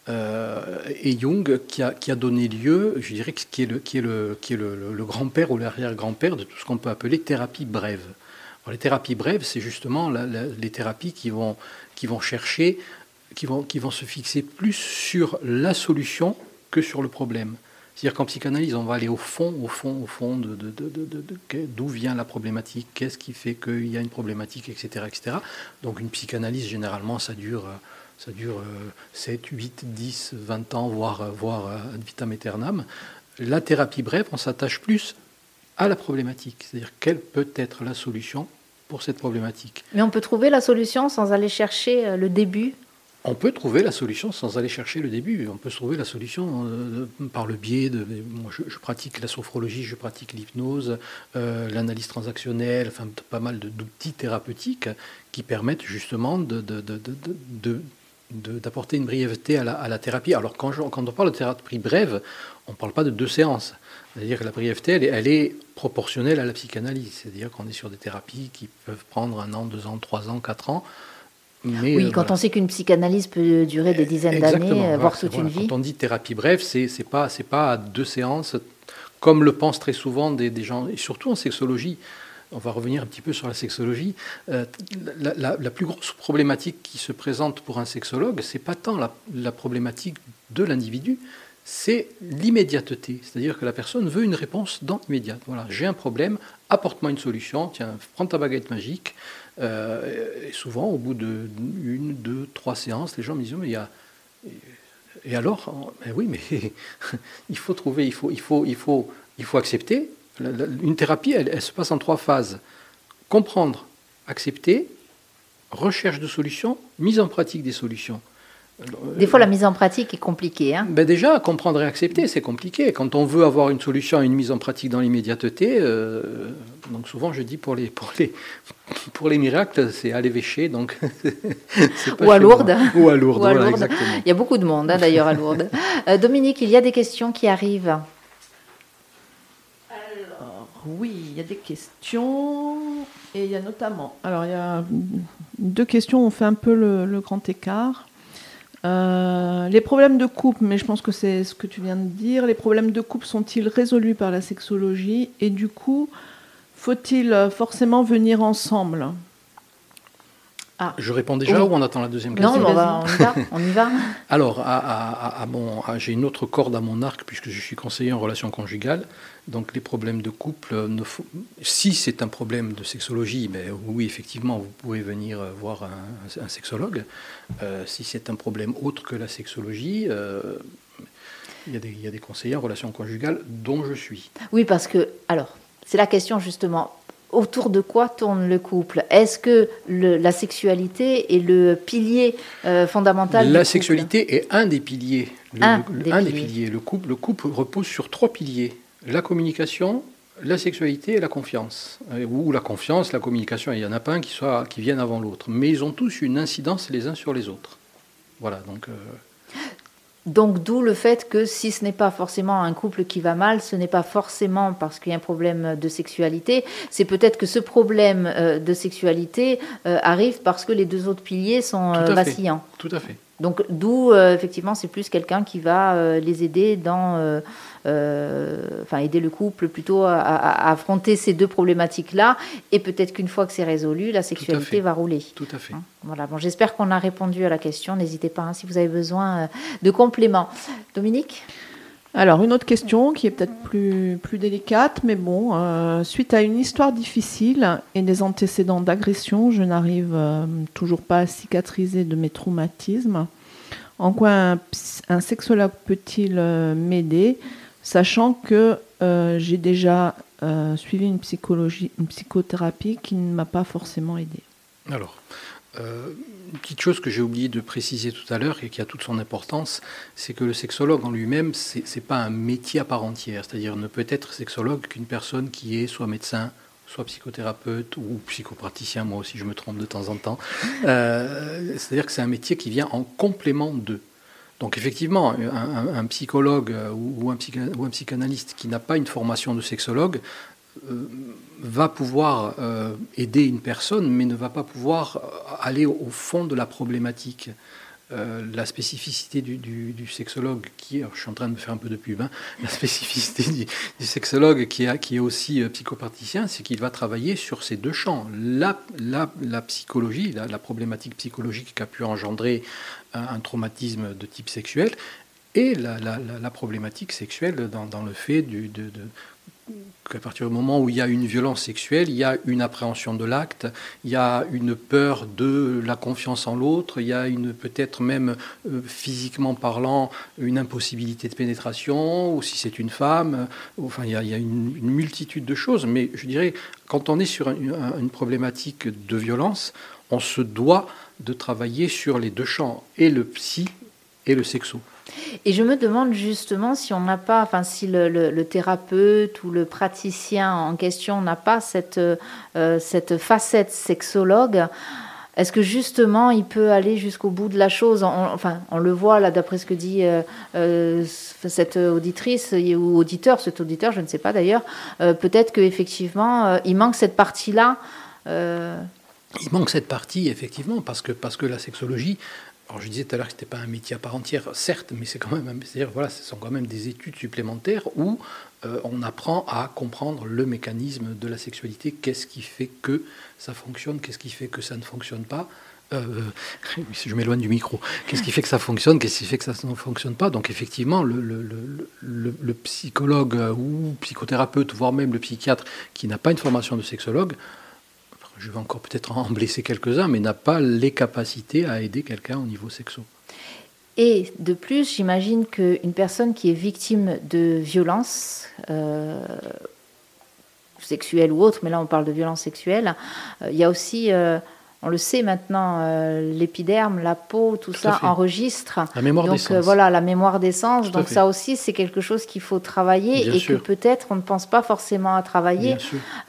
euh, et Jung qui a, qui a, donné lieu, je dirais, qui est le, qui est le, qui est le, le grand-père ou l'arrière-grand-père de tout ce qu'on peut appeler thérapie brève. Les thérapies brèves, c'est justement les thérapies qui vont qui vont chercher, qui vont, qui vont se fixer plus sur la solution que sur le problème. C'est-à-dire qu'en psychanalyse, on va aller au fond, au fond, au fond de, d'où vient la problématique, qu'est-ce qui fait qu'il y a une problématique, etc., etc. Donc une psychanalyse, généralement, ça dure, ça dure 7, 8, 10, 20 ans, voire, voire ad vitam aeternam. La thérapie brève, on s'attache plus à la problématique, c'est-à-dire quelle peut être la solution pour cette problématique? Mais on peut trouver la solution sans aller chercher euh, le début? On peut trouver la solution sans aller chercher le début. On peut trouver la solution euh, par le biais de. Moi, je, pratique la sophrologie, je pratique l'hypnose, euh, l'analyse transactionnelle, enfin pas mal d'outils thérapeutiques qui permettent justement de, d'apporter une brièveté à la, thérapie. Alors quand, quand, on parle de thérapie brève, on ne parle pas de deux séances. C'est-à-dire que la brièveté, elle est, proportionnelle à la psychanalyse. C'est-à-dire qu'on est sur des thérapies qui peuvent prendre un an, deux ans, trois ans, quatre ans. Mais oui, euh, quand on sait qu'une psychanalyse peut durer des dizaines d'années, voire toute une vie. Quand on dit thérapie brève, c'est n'est pas, pas deux séances, comme le pensent très souvent des, gens, et surtout en sexologie. On va revenir un petit peu sur la sexologie. Euh, la, plus grosse problématique qui se présente pour un sexologue, c'est pas tant la problématique de l'individu, c'est l'immédiateté. C'est-à-dire que la personne veut une réponse dans l'immédiat. Voilà, j'ai un problème, apporte-moi une solution, tiens, prends ta baguette magique. Euh, et souvent, au bout de une, deux, trois séances, les gens me disent mais il y a. Et alors Oui, mais il faut trouver, il faut accepter. Une thérapie, elle se passe en trois phases comprendre, accepter, recherche de solutions, mise en pratique des solutions. Des fois, la mise en pratique est compliquée. Hein ben déjà, comprendre et accepter, c'est compliqué. Quand on veut avoir une solution et une mise en pratique dans l'immédiateté, euh, donc souvent je dis pour les, pour les, pour les miracles, c'est à l'évêché. Donc Ou à Lourdes. Ou à Lourdes, Il y a beaucoup de monde hein, d'ailleurs à Lourdes. Euh, Dominique, il y a des questions qui arrivent. Alors, oui, il y a des questions. Et il y a notamment. Alors, il y a deux questions, on fait un peu le grand écart. Euh, les problèmes de couple, mais je pense que c'est ce que tu viens de dire, les problèmes de couple sont-ils résolus par la sexologie Et du coup, faut-il forcément venir ensemble? Ah. Je réponds déjà ou on attend la deuxième question Non, on, va, on, y va. Alors, j'ai une autre corde à mon arc puisque je suis conseiller en relation conjugale. Donc, les problèmes de couple, ne si c'est un problème de sexologie, mais oui, effectivement, vous pouvez venir voir un, sexologue. Euh, si c'est un problème autre que la sexologie, euh, il, y a des, il y a des conseillers en relation conjugale dont je suis. Oui, parce que, alors, c'est la question justement autour de quoi tourne le couple? Est-ce que la sexualité est le pilier euh, fondamental La sexualité est un des piliers. un, des, piliers. Le couple, le couple repose sur trois piliers la communication, la sexualité et la confiance, euh, ou la confiance, la communication, il n'y en a pas un qui, soit, qui vienne avant l'autre, mais ils ont tous une incidence les uns sur les autres. Voilà, donc... Euh, donc d'où le fait que si ce n'est pas forcément un couple qui va mal, ce n'est pas forcément parce qu'il y a un problème de sexualité, c'est peut-être que ce problème euh, de sexualité arrive parce que les deux autres piliers sont vacillants. Tout à fait. Donc d'où effectivement c'est plus quelqu'un qui va les aider dans euh, enfin aider le couple plutôt à, affronter ces deux problématiques-là. Et peut-être qu'une fois que c'est résolu, la sexualité va rouler. Tout à fait. Hein, voilà. Bon, j'espère qu'on a répondu à la question. N'hésitez pas hein, si vous avez besoin euh, de compléments. Dominique? Alors, une autre question qui est peut-être plus, plus délicate, mais bon, euh, suite à une histoire difficile et des antécédents d'agression, je n'arrive toujours pas à cicatriser de mes traumatismes. En quoi un, sexologue peut-il m'aider sachant que euh, j'ai déjà euh, suivi une, psychologie, une psychothérapie qui ne m'a pas forcément aidé. Alors, euh, une petite chose que j'ai oublié de préciser tout à l'heure et qui a toute son importance, c'est que le sexologue en lui-même, ce n'est pas un métier à part entière. C'est-à-dire ne peut être sexologue qu'une personne qui est soit médecin, soit psychothérapeute ou psychopraticien, moi aussi je me trompe de temps en temps. C'est-à-dire que c'est un métier qui vient en complément d'eux. Donc effectivement, un, psychologue euh, ou un, psychanalyste qui n'a pas une formation de sexologue euh, va pouvoir euh, aider une personne, mais ne va pas pouvoir aller au fond de la problématique. Euh, la spécificité du, sexologue, qui, je suis en train de me faire un peu de pub, hein, la spécificité du, sexologue qui, qui, est aussi euh, c'est qu'il va travailler sur ces deux champs. La, psychologie, la, problématique psychologique qui a pu engendrer un, traumatisme de type sexuel, et la, problématique sexuelle dans, le fait de, qu'à partir du moment où il y a une violence sexuelle, il y a une appréhension de l'acte, il y a une peur de la confiance en l'autre, il y a une peut-être même euh, physiquement parlant une impossibilité de pénétration, ou si c'est une femme, euh, enfin il y a, une, multitude de choses. Mais je dirais, quand on est sur une problématique de violence, on se doit de travailler sur les deux champs, et le psy et le sexo. Et je me demande justement si on n'a pas, enfin si le, thérapeute ou le praticien en question n'a pas cette, euh, cette facette sexologue. Est-ce que justement il peut aller jusqu'au bout de la chose? Enfin, on le voit là d'après ce que dit euh, euh, cette auditrice ou auditeur, cet auditeur, je ne sais pas d'ailleurs. Peut-être qu'effectivement il manque cette partie-là. Il manque cette partie effectivement parce que parce que la sexologie alors je disais tout à l'heure que ce n'était pas un métier à part entière, certes, mais c'est quand même, voilà, ce sont quand même des études supplémentaires où euh, on apprend à comprendre le mécanisme de la sexualité, qu'est-ce qui fait que ça fonctionne, qu'est-ce qui fait que ça ne fonctionne pas? Euh, je m'éloigne du micro. Qu'est-ce qui fait que ça fonctionne? Qu'est-ce qui fait que ça ne fonctionne pas? Donc effectivement, le, psychologue ou psychothérapeute, voire même le psychiatre qui n'a pas une formation de sexologue, je vais encore peut-être en blesser quelques-uns, mais n'a pas les capacités à aider quelqu'un au niveau sexuel. Et de plus, j'imagine qu'une personne qui est victime de violences, euh, sexuelles ou autres, mais là on parle de violences sexuelles, euh, il y a aussi euh, on le sait maintenant, euh, l'épiderme, la peau, tout, ça enregistre. La mémoire Donc d'essence. voilà, la mémoire d'essence. Donc ça aussi, c'est quelque chose qu'il faut travailler et que peut-être on ne pense pas forcément à travailler.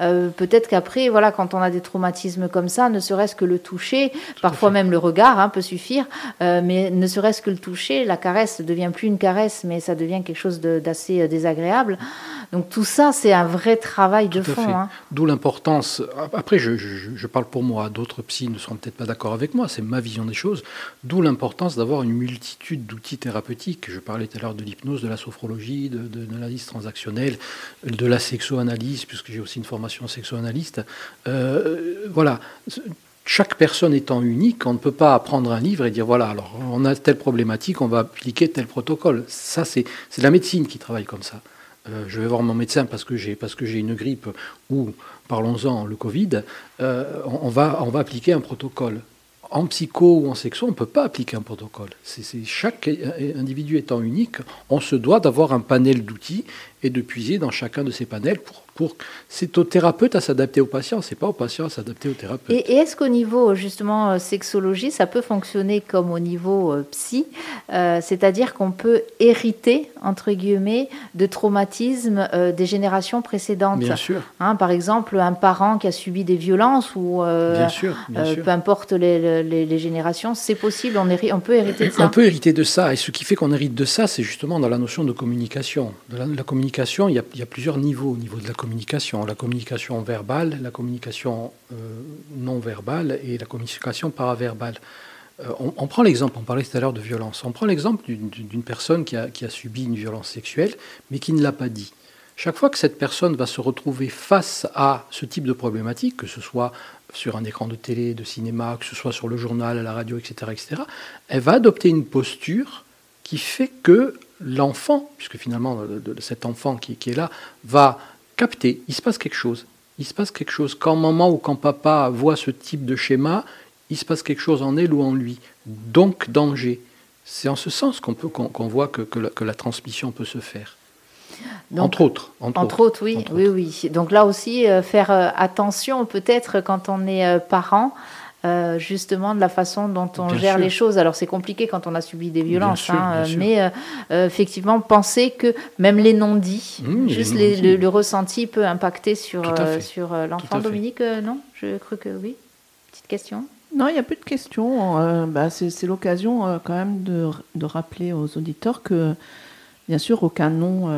Euh, peut-être qu'après, voilà, quand on a des traumatismes comme ça, ne serait-ce que le toucher, parfois même le regard hein, peut suffire, euh, mais ne serait-ce que le toucher, la caresse ne devient plus une caresse, mais ça devient quelque chose d'assez désagréable. Donc tout ça, c'est un vrai travail de fond. Hein. D'où l'importance. Après, je, je, parle pour moi, d'autres psy ne seront peut-être pas d'accord avec moi, c'est ma vision des choses. D'où l'importance d'avoir une multitude d'outils thérapeutiques. Je parlais tout à l'heure de l'hypnose, de la sophrologie, de, l'analyse transactionnelle, de la sexoanalyse, puisque j'ai aussi une formation sexoanalyste. Euh, voilà chaque personne étant unique, on ne peut pas prendre un livre et dire voilà, alors on a telle problématique, on va appliquer tel protocole. Ça, c'est la médecine qui travaille comme ça. Euh, je vais voir mon médecin parce que j'ai une grippe ou parlons-en le Covid, euh, on, va appliquer un protocole. En psycho ou en sexo, on ne peut pas appliquer un protocole. C'est, chaque individu étant unique, on se doit d'avoir un panel d'outils et de puiser dans chacun de ces panels pour, pour c'est au thérapeute à s'adapter au patient, c'est pas au patient à s'adapter au thérapeute. Et, est-ce qu'au niveau justement sexologie, ça peut fonctionner comme au niveau psy, c'est-à-dire qu'on peut hériter entre guillemets de traumatismes des générations précédentes? Bien sûr. Hein, par exemple, un parent qui a subi des violences ou bien sûr, bien sûr. peu importe les, les, générations, c'est possible. On, on peut hériter de ça. On peut hériter de ça, et ce qui fait qu'on hérite de ça, c'est justement dans la notion de communication. De la, communication, il y, a, plusieurs niveaux au niveau de la communication. La communication verbale, la communication euh, non verbale et la communication paraverbale. Euh, on, prend l'exemple, on parlait tout à l'heure de violence, on prend l'exemple d'une personne qui a, qui a, subi une violence sexuelle, mais qui ne l'a pas dit. Chaque fois que cette personne va se retrouver face à ce type de problématique, que ce soit sur un écran de télé, de cinéma, que ce soit sur le journal, à la radio, etc., etc., elle va adopter une posture qui fait que l'enfant, puisque finalement cet enfant qui, est là, va capter, il se passe quelque chose. Il se passe quelque chose. Quand maman ou quand papa voit ce type de schéma, il se passe quelque chose en elle ou en lui. Donc danger. C'est en ce sens qu'on peut qu'on voit que, que, la, transmission peut se faire. entre autres. Entre, autres, oui, oui, oui. Donc là aussi, euh, faire euh, attention peut-être quand on est euh, parent euh, justement de la façon dont on gère les choses. Alors c'est compliqué quand on a subi des violences, hein, mais euh, euh, effectivement penser que même les non-dits, mmh, juste le, ressenti peut impacter sur, sur l'enfant. Dominique, non? Je crois que oui. Petite question non, il n'y a plus de questions. Bah, c'est l'occasion quand même de, de, rappeler aux auditeurs que, bien sûr, aucun nom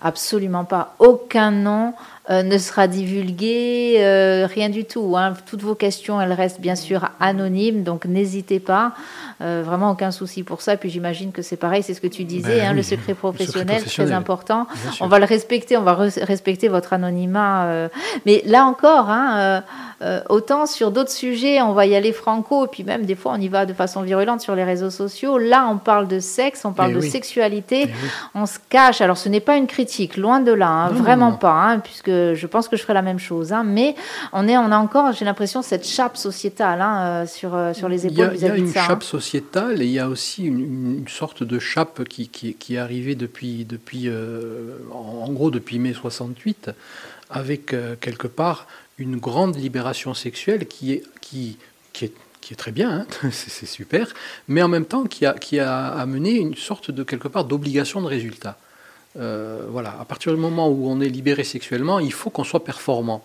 Absolument pas. Aucun nom euh, ne sera divulgué, euh, rien du tout. Hein. Toutes vos questions, elles restent bien sûr anonymes, donc n'hésitez pas. Euh, vraiment aucun souci pour ça. Puis j'imagine que c'est pareil, c'est ce que tu disais, ben hein, le, secret professionnel, très important. On va le respecter, on va respecter votre anonymat. mais là encore, hein, autant sur d'autres sujets, on va y aller franco, et puis même des fois on y va de façon virulente sur les réseaux sociaux. Là, on parle de sexe, on parle eh de sexualité, eh on se cache. Alors ce n'est pas une critique, loin de là, vraiment pas, puisque je pense que je ferai la même chose. Hein. mais on, est, on a encore, j'ai l'impression, cette chape sociétale euh, sur, euh, sur les épaules vis-à-vis de ça. Il y a, une chape sociétale et il y a aussi une, sorte de chape qui, qui, qui est arrivée depuis, depuis en gros depuis mai 68 avec quelque part une grande libération sexuelle qui est, qui, qui est, qui est très bien, hein, c'est super, mais en même temps qui a, qui a amené une sorte de quelque part d'obligation de résultat. Euh, voilà, à partir du moment où on est libéré sexuellement, il faut qu'on soit performant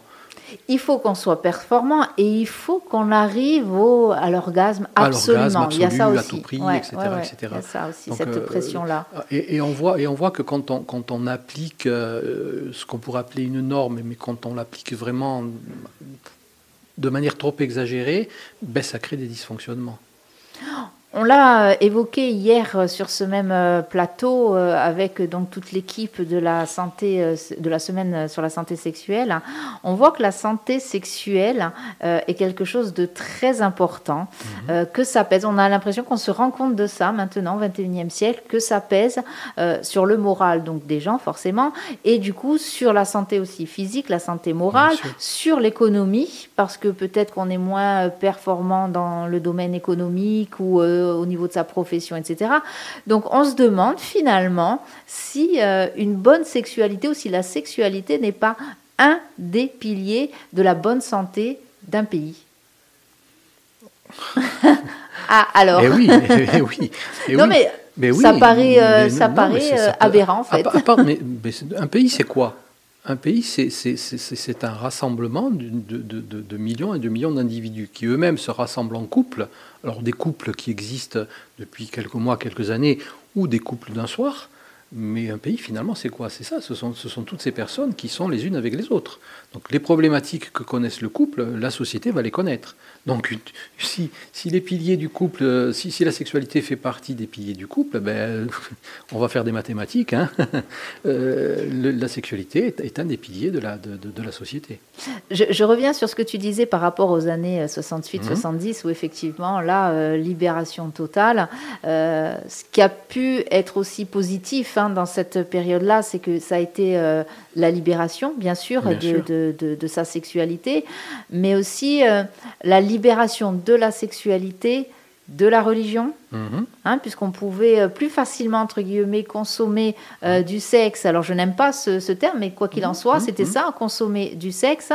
il faut qu'on soit performant et il faut qu'on arrive au, à l'orgasme absolument. il y a ça aussi. à tout prix, etc., Il y a ça aussi, cette euh, pression-là. Et, on voit, et on voit que quand on, quand on applique euh, ce qu'on pourrait appeler une norme, mais quand on l'applique vraiment de manière trop exagérée, ben, ça crée des dysfonctionnements. On l'a euh, évoqué hier euh, sur ce même euh, plateau avec donc toute l'équipe de la santé de la semaine sur la santé sexuelle. On voit que la santé sexuelle est quelque chose de très important, mhm. que ça pèse. On a l'impression qu'on se rend compte de ça maintenant, au 21e siècle, que ça pèse sur le moral donc des gens forcément, et du coup sur la santé aussi physique, la santé morale, sur l'économie, parce que peut-être qu'on est moins performant dans le domaine économique ou au niveau de sa profession, etc. Donc on se demande finalement si euh, une bonne sexualité ou si la sexualité n'est pas un des piliers de la bonne santé d'un pays. ah alors. Eh oui, eh oui. Eh non mais, ça paraît, euh, ça paraît euh, aberrant en fait. mais, un pays c'est quoi? Un pays, c'est un rassemblement de, millions et de millions d'individus qui eux-mêmes se rassemblent en couple. Alors des couples qui existent depuis quelques mois, quelques années, ou des couples d'un soir, mais un pays, finalement, c'est quoi? C'est ça, ce sont, ce sont toutes ces personnes qui sont les unes avec les autres. Donc les problématiques que connaissent le couple, la société va les connaître. Donc si, si les piliers du couple, si, si, la sexualité fait partie des piliers du couple, ben, on va faire des mathématiques. Hein. Euh, la sexualité est, un des piliers de la, de, de, la société. Je, reviens sur ce que tu disais par rapport aux années 68-70, mhm. où effectivement, là, euh, libération totale. Euh, ce qui a pu être aussi positif hein, dans cette période-là, c'est que ça a été la libération, bien sûr, de, De, sa sexualité, mais aussi la libération de la sexualité de la religion, Mhm. hein, puisqu'on pouvait euh, plus facilement, entre guillemets, consommer euh, du sexe. Alors, je n'aime pas ce, ce terme, mais quoi qu'il en soit, c'était ça, consommer du sexe,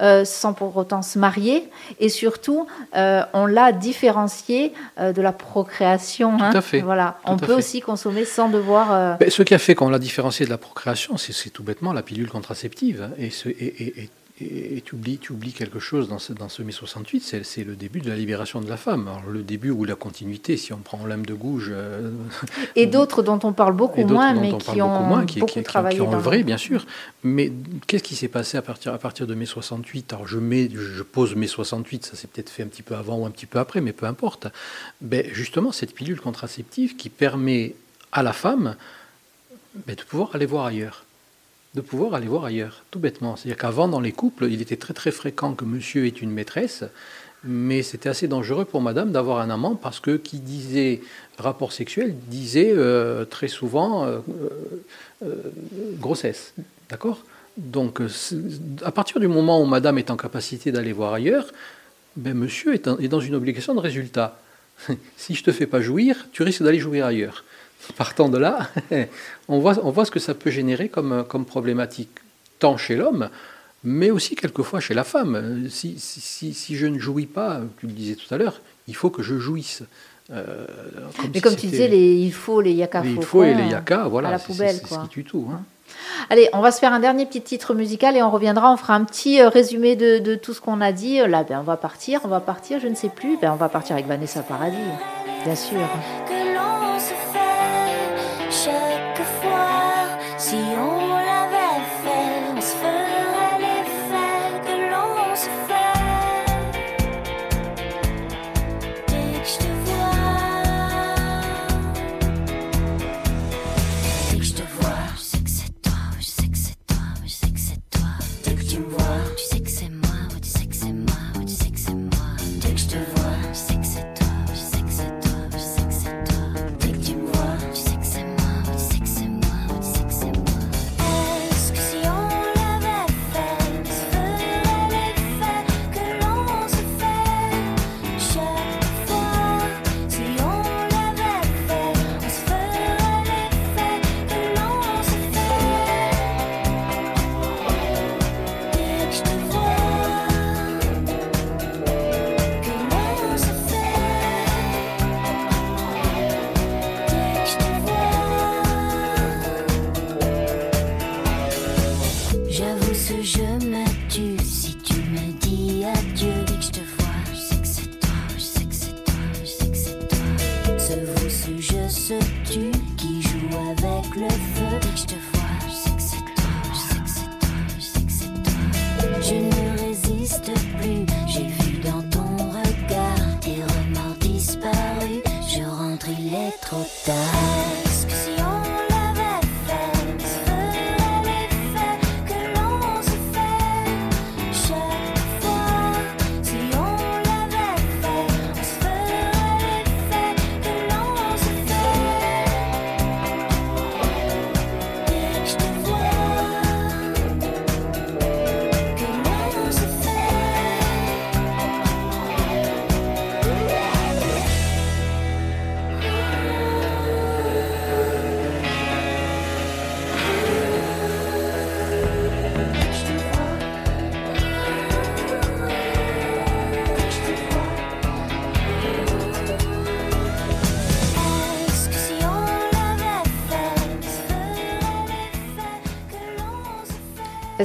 euh, sans pour autant se marier. Et surtout, euh, on l'a différencié de la procréation. hein. à fait, Voilà. tout on peut fait. aussi consommer sans devoir... Ben, ce qui a fait qu'on l'a différencié de la procréation, c'est c'est tout bêtement la pilule contraceptive. hein. Et, ce- et- et- et- et- et tu, oublies, tu oublies quelque chose dans ce, dans ce mai 68, c'est c'est le début de la libération de la femme. Alors, le début ou la continuité, si on prend l'âme de gouge, euh, et d'autres dont on parle beaucoup moins, mais on qui ont beaucoup moins, qui, beaucoup qui- qui- travaillé qui ont dans œuvré, bien sûr. Mais qu'est-ce qui s'est passé à partir, à partir de mai 68 Alors je, mets, je pose mai 68, ça s'est peut-être fait un petit peu avant ou un petit peu après, mais peu importe. Ben, justement, cette pilule contraceptive qui permet à la femme ben, de pouvoir aller voir ailleurs. De pouvoir aller voir ailleurs, tout bêtement. C'est-à-dire qu'avant, dans les couples, il était très très fréquent que monsieur ait une maîtresse, mais c'était assez dangereux pour madame d'avoir un amant parce que qui disait rapport sexuel disait euh, très souvent euh, euh, grossesse. D'accord? Donc, à partir du moment où madame est en capacité d'aller voir ailleurs, ben, monsieur est, est dans une obligation de résultat. si je te fais pas jouir, tu risques d'aller jouir ailleurs. Partant de là, on voit, on voit ce que ça peut générer comme, comme problématique, tant chez l'homme, mais aussi quelquefois chez la femme. Si, si, si- si je ne jouis pas, tu le disais tout à l'heure, il faut que je jouisse. Euh, Mais si comme tu disais, les, il faut les yaka il faut et les yaka, voilà, c'est- ce qui tue tout. hein. Allez, on va se faire un dernier petit titre musical et on reviendra. On fera un petit euh, résumé de, de tout ce qu'on a dit. Euh, Là, ben, on va partir. On va partir, je ne sais plus. Ben, on va partir avec Vanessa Paradis, bien sûr.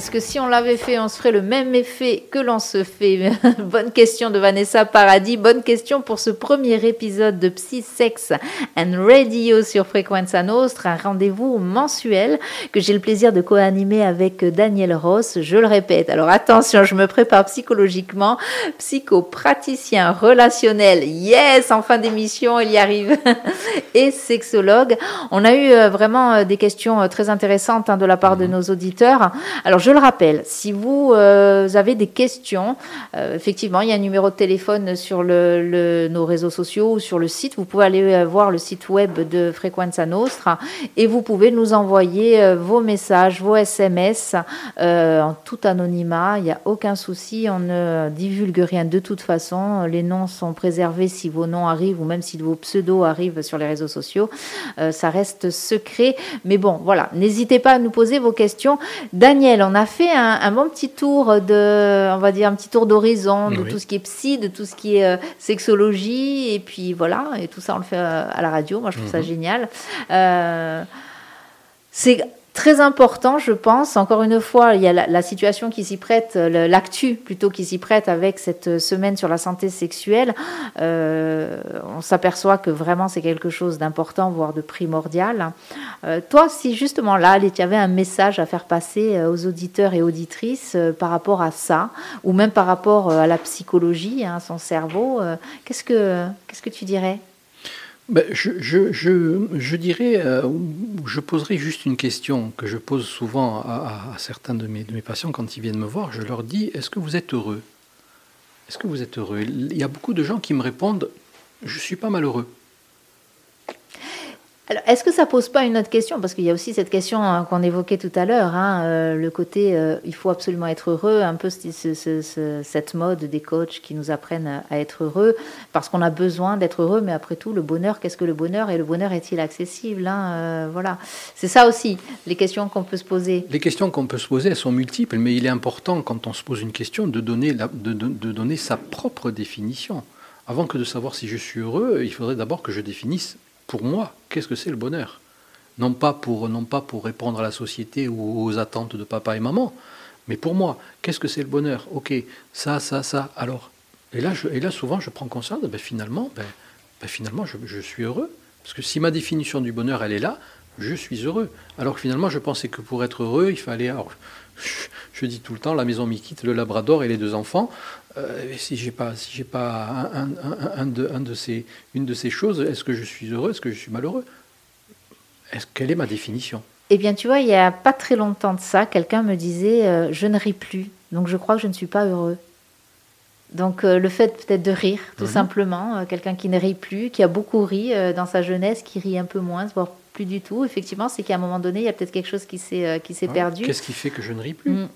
Est-ce que si on l'avait fait, on se ferait le même effet que l'on se fait Bonne question de Vanessa Paradis. Bonne question pour ce premier épisode de Psy Sex and Radio sur Frequenza Nostra, un rendez-vous mensuel que j'ai le plaisir de co-animer avec Daniel Ross. Je le répète. Alors attention, je me prépare psychologiquement. Psychopraticien relationnel. Yes, en fin d'émission, il y arrive. Et sexologue. On a eu euh, vraiment euh, des questions euh, très intéressantes hein, de la part de nos auditeurs. Alors je je le rappelle, si vous euh, avez des questions, euh, effectivement, il y a un numéro de téléphone sur le, nos réseaux sociaux ou sur le site. Vous pouvez aller euh, voir le site web de Frequenza Nostra et vous pouvez nous envoyer vos messages, vos SMS en tout anonymat. Il n'y a aucun souci, on ne divulgue rien de toute façon. Les noms sont préservés si vos noms arrivent ou même si vos pseudos arrivent sur les réseaux sociaux. ça reste secret. Mais bon, voilà, n'hésitez pas à nous poser vos questions. Daniel, on a fait un, bon petit tour de, on va dire un petit tour d'horizon de tout ce qui est psy, de tout ce qui est euh, sexologie, et puis voilà, et tout ça on le fait euh, à la radio. Moi, je trouve ça mhm. génial. Euh, c'est très important, je pense. Encore une fois, il y a la, situation qui s'y prête, l'actu plutôt qui s'y prête avec cette semaine sur la santé sexuelle. Euh, on s'aperçoit que vraiment c'est quelque chose d'important, voire de primordial. Euh, toi, si justement là, tu avais un message à faire passer euh, aux auditeurs et auditrices par rapport à ça, ou même par rapport à la psychologie, hein, son cerveau, qu'est-ce que qu'est-ce que tu dirais? Ben, je, dirais, euh, je poserai juste une question que je pose souvent à, à, certains de mes, de mes, patients quand ils viennent me voir. Je leur dis, est-ce que vous êtes heureux? Est-ce que vous êtes heureux? Il y a beaucoup de gens qui me répondent, je ne suis pas malheureux. Alors, est-ce que ça pose pas une autre question? Parce qu'il y a aussi cette question hein, qu'on évoquait tout à l'heure, hein, euh, le côté euh, il faut absolument être heureux, un peu cette mode des coachs qui nous apprennent à être heureux, parce qu'on a besoin d'être heureux, mais après tout, le bonheur, qu'est-ce que le bonheur? Et le bonheur est-il accessible hein, euh, Voilà, c'est ça aussi, les questions qu'on peut se poser. Les questions qu'on peut se poser, elles sont multiples, mais il est important, quand on se pose une question, de donner, de donner sa propre définition. Avant que de savoir si je suis heureux, il faudrait d'abord que je définisse pour moi, qu'est-ce que c'est le bonheur? Non pas, pour, répondre à la société ou aux attentes de papa et maman, mais pour moi, qu'est-ce que c'est le bonheur? Ok, ça, ça, ça, alors. Et là, et là souvent, je prends conscience, ben, finalement, ben, ben, finalement je, suis heureux. Parce que si ma définition du bonheur, elle est là, je suis heureux. Alors que finalement, je pensais que pour être heureux, il fallait... je, dis tout le temps, la maison m'y quitte, le labrador et les deux enfants. Euh, si j'ai pas, si j'ai pas un, un, un, de, un, de, ces, une de ces choses, est-ce que je suis heureux, est-ce que je suis malheureux? Est-ce, Quelle est ma définition? Eh bien, tu vois, il n'y a pas très longtemps de ça, quelqu'un me disait euh, Je ne ris plus, donc je crois que je ne suis pas heureux. Donc euh, le fait peut-être de rire, tout mhm. simplement, quelqu'un qui ne rit plus, qui a beaucoup ri dans sa jeunesse, qui rit un peu moins, voire plus du tout, effectivement, c'est qu'à un moment donné, il y a peut-être quelque chose qui s'est, qui s'est perdu. Qu'est-ce qui fait que je ne ris plus? Mm.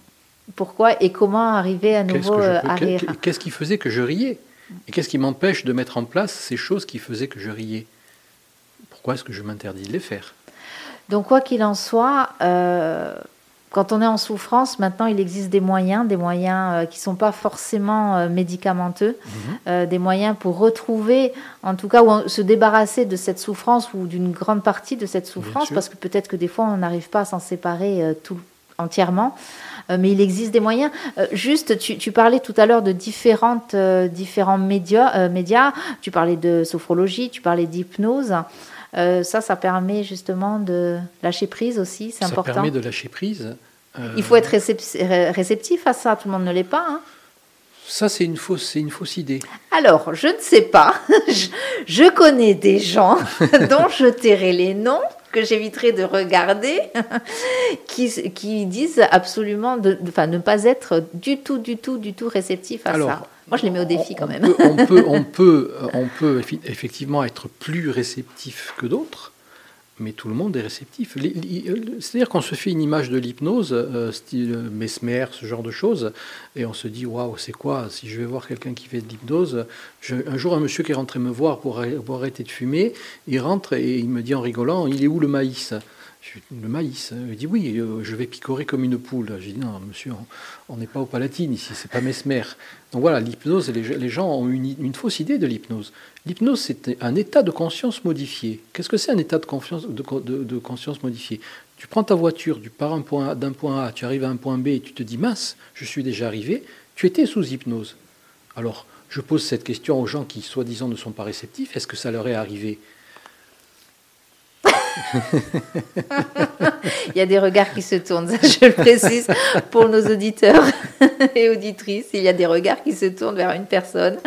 Pourquoi et comment arriver à nouveau euh, à rire? Qu'est-ce qui faisait que je riais? Et qu'est-ce qui m'empêche de mettre en place ces choses qui faisaient que je riais? Pourquoi est-ce que je m'interdis de les faire? Donc quoi qu'il en soit, euh, quand on est en souffrance, maintenant il existe des moyens, des moyens euh, qui ne sont pas forcément médicamenteux, mhm. des moyens pour retrouver, en tout cas, ou se débarrasser de cette souffrance ou d'une grande partie de cette souffrance, parce que peut-être que des fois on n'arrive pas à s'en séparer tout entièrement. Euh, mais il existe des moyens. Euh, juste, tu, parlais tout à l'heure de différentes, euh, différents médias, médias. Tu parlais de sophrologie, tu parlais d'hypnose. Ça, ça permet justement de lâcher prise aussi, c'est important. Ça permet de lâcher prise. Il faut être réceptif à ça, tout le monde ne l'est pas. Hein. Ça, c'est une, fausse, c'est une fausse idée. Alors, je ne sais pas. je connais des gens dont je tairai les noms que j'éviterai de regarder, qui, qui, disent absolument de, ne pas être du tout, du tout, du tout réceptif à ça. Moi, je les mets au défi quand même. on, peut, on, peut, on peut effectivement être plus réceptif que d'autres, mais tout le monde est réceptif. C'est-à-dire qu'on se fait une image de l'hypnose, euh, style Mesmer, ce genre de choses, et on se dit waouh, c'est quoi? Si je vais voir quelqu'un qui fait de l'hypnose, un jour un monsieur qui est rentré me voir pour, pour arrêter de fumer, il rentre et il me dit en rigolant, il est où le maïs? Le maïs. Il dit oui, euh, je vais picorer comme une poule. J'ai dit non, monsieur, on n'est pas au Palatine ici, c'est pas Mesmer. Donc voilà, l'hypnose, les, gens ont une, fausse idée de l'hypnose. L'hypnose, c'est un état de conscience modifié. Qu'est-ce que c'est un état de, conscience modifié? Tu prends ta voiture, tu pars d'un point, point A, tu arrives à un point B et tu te dis mince, je suis déjà arrivé. Tu étais sous hypnose. Alors, je pose cette question aux gens qui, soi-disant, ne sont pas réceptifs. Est-ce que ça leur est arrivé? Il y a des regards qui se tournent, je le précise pour nos auditeurs et auditrices. Il y a des regards qui se tournent vers une personne.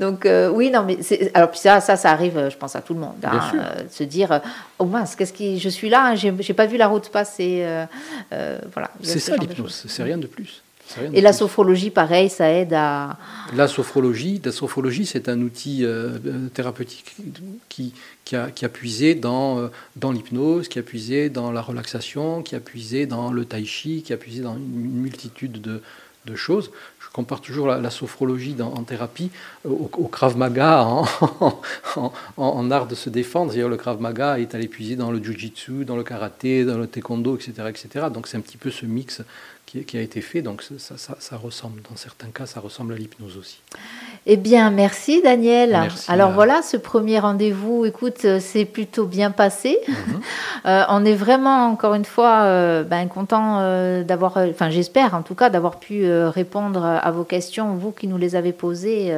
Donc euh, oui, non, mais alors puis ça, ça, ça arrive, je pense à tout le monde, hein, euh, de se dire euh, oh mince, qu'est-ce qui, je suis là, hein, j'ai pas vu la route passer, euh, voilà. C'est ce ça l'hypnose, c'est rien de plus. Et la sophrologie, pareil, ça aide à. La sophrologie, la sophrologie, c'est un outil euh, euh, thérapeutique qui, qui, a, qui a puisé dans, euh, dans l'hypnose, qui a puisé dans la relaxation, qui a puisé dans le tai chi, qui a puisé dans une multitude de, de choses. Je compare toujours la, la sophrologie dans- en thérapie au, au Krav Maga en, en, en- en art de se défendre. C'est-à-dire le Krav Maga est allé puiser dans le Jiu-Jitsu, dans le karaté, dans le taekwondo, etc. etc. Donc c'est un petit peu ce mix qui, a été fait. Donc ça- ça ressemble, dans certains cas, ça ressemble à l'hypnose aussi. Eh bien, merci Daniel. Merci, Alors euh. voilà, ce premier rendez-vous, écoute, euh, c'est plutôt bien passé. Mhm. Euh, on est vraiment, encore une fois, euh, ben, content d'avoir, enfin j'espère en tout cas, d'avoir pu répondre à vos questions, vous qui nous les avez posées.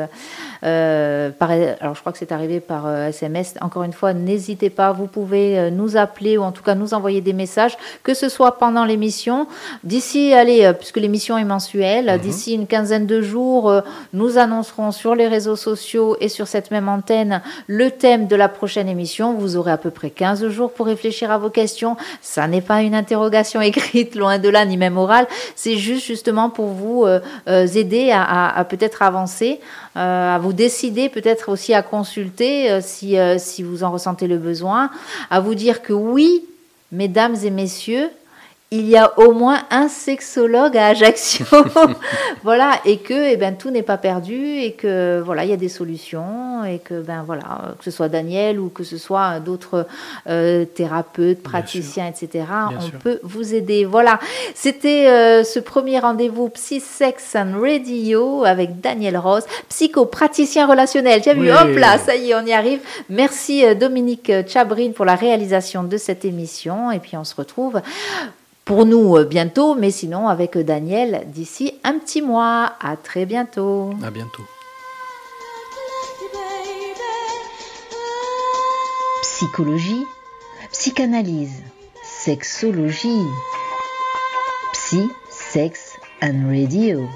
euh, par, alors je crois que c'est arrivé par euh, SMS. Encore une fois, n'hésitez pas, vous pouvez euh, nous appeler ou en tout cas nous envoyer des messages, que ce soit pendant l'émission. D'ici, allez, puisque l'émission est mensuelle, d'ici une quinzaine de jours, nous annoncerons sur les réseaux sociaux et sur cette même antenne le thème de la prochaine émission. Vous aurez à peu près 15 jours pour réfléchir à vos questions. Ça n'est pas une interrogation écrite, loin de là, ni même orale. C'est juste justement pour vous euh, euh, aider à, peut-être avancer, euh, à vous décider, peut-être aussi à consulter si, si vous en ressentez le besoin, à vous dire que oui, mesdames et messieurs, il y a au moins un sexologue à Ajaccio, voilà, et que eh ben, tout n'est pas perdu et que voilà, il y a des solutions et que ben voilà, que ce soit Daniel ou que ce soit d'autres euh, thérapeutes, praticiens, etc. Bien on sûr. peut vous aider. Voilà, c'était euh, ce premier rendez-vous Psy Sex and Radio avec Daniel Ross, psychopraticien relationnel. As vu, hop là, ça y est, on y arrive. Merci euh, Dominique Chabrine pour la réalisation de cette émission et puis on se retrouve pour nous euh, bientôt, mais sinon avec Daniel d'ici un petit mois. À très bientôt. À bientôt. Psychologie, psychanalyse, sexologie. Psy, sex and radio.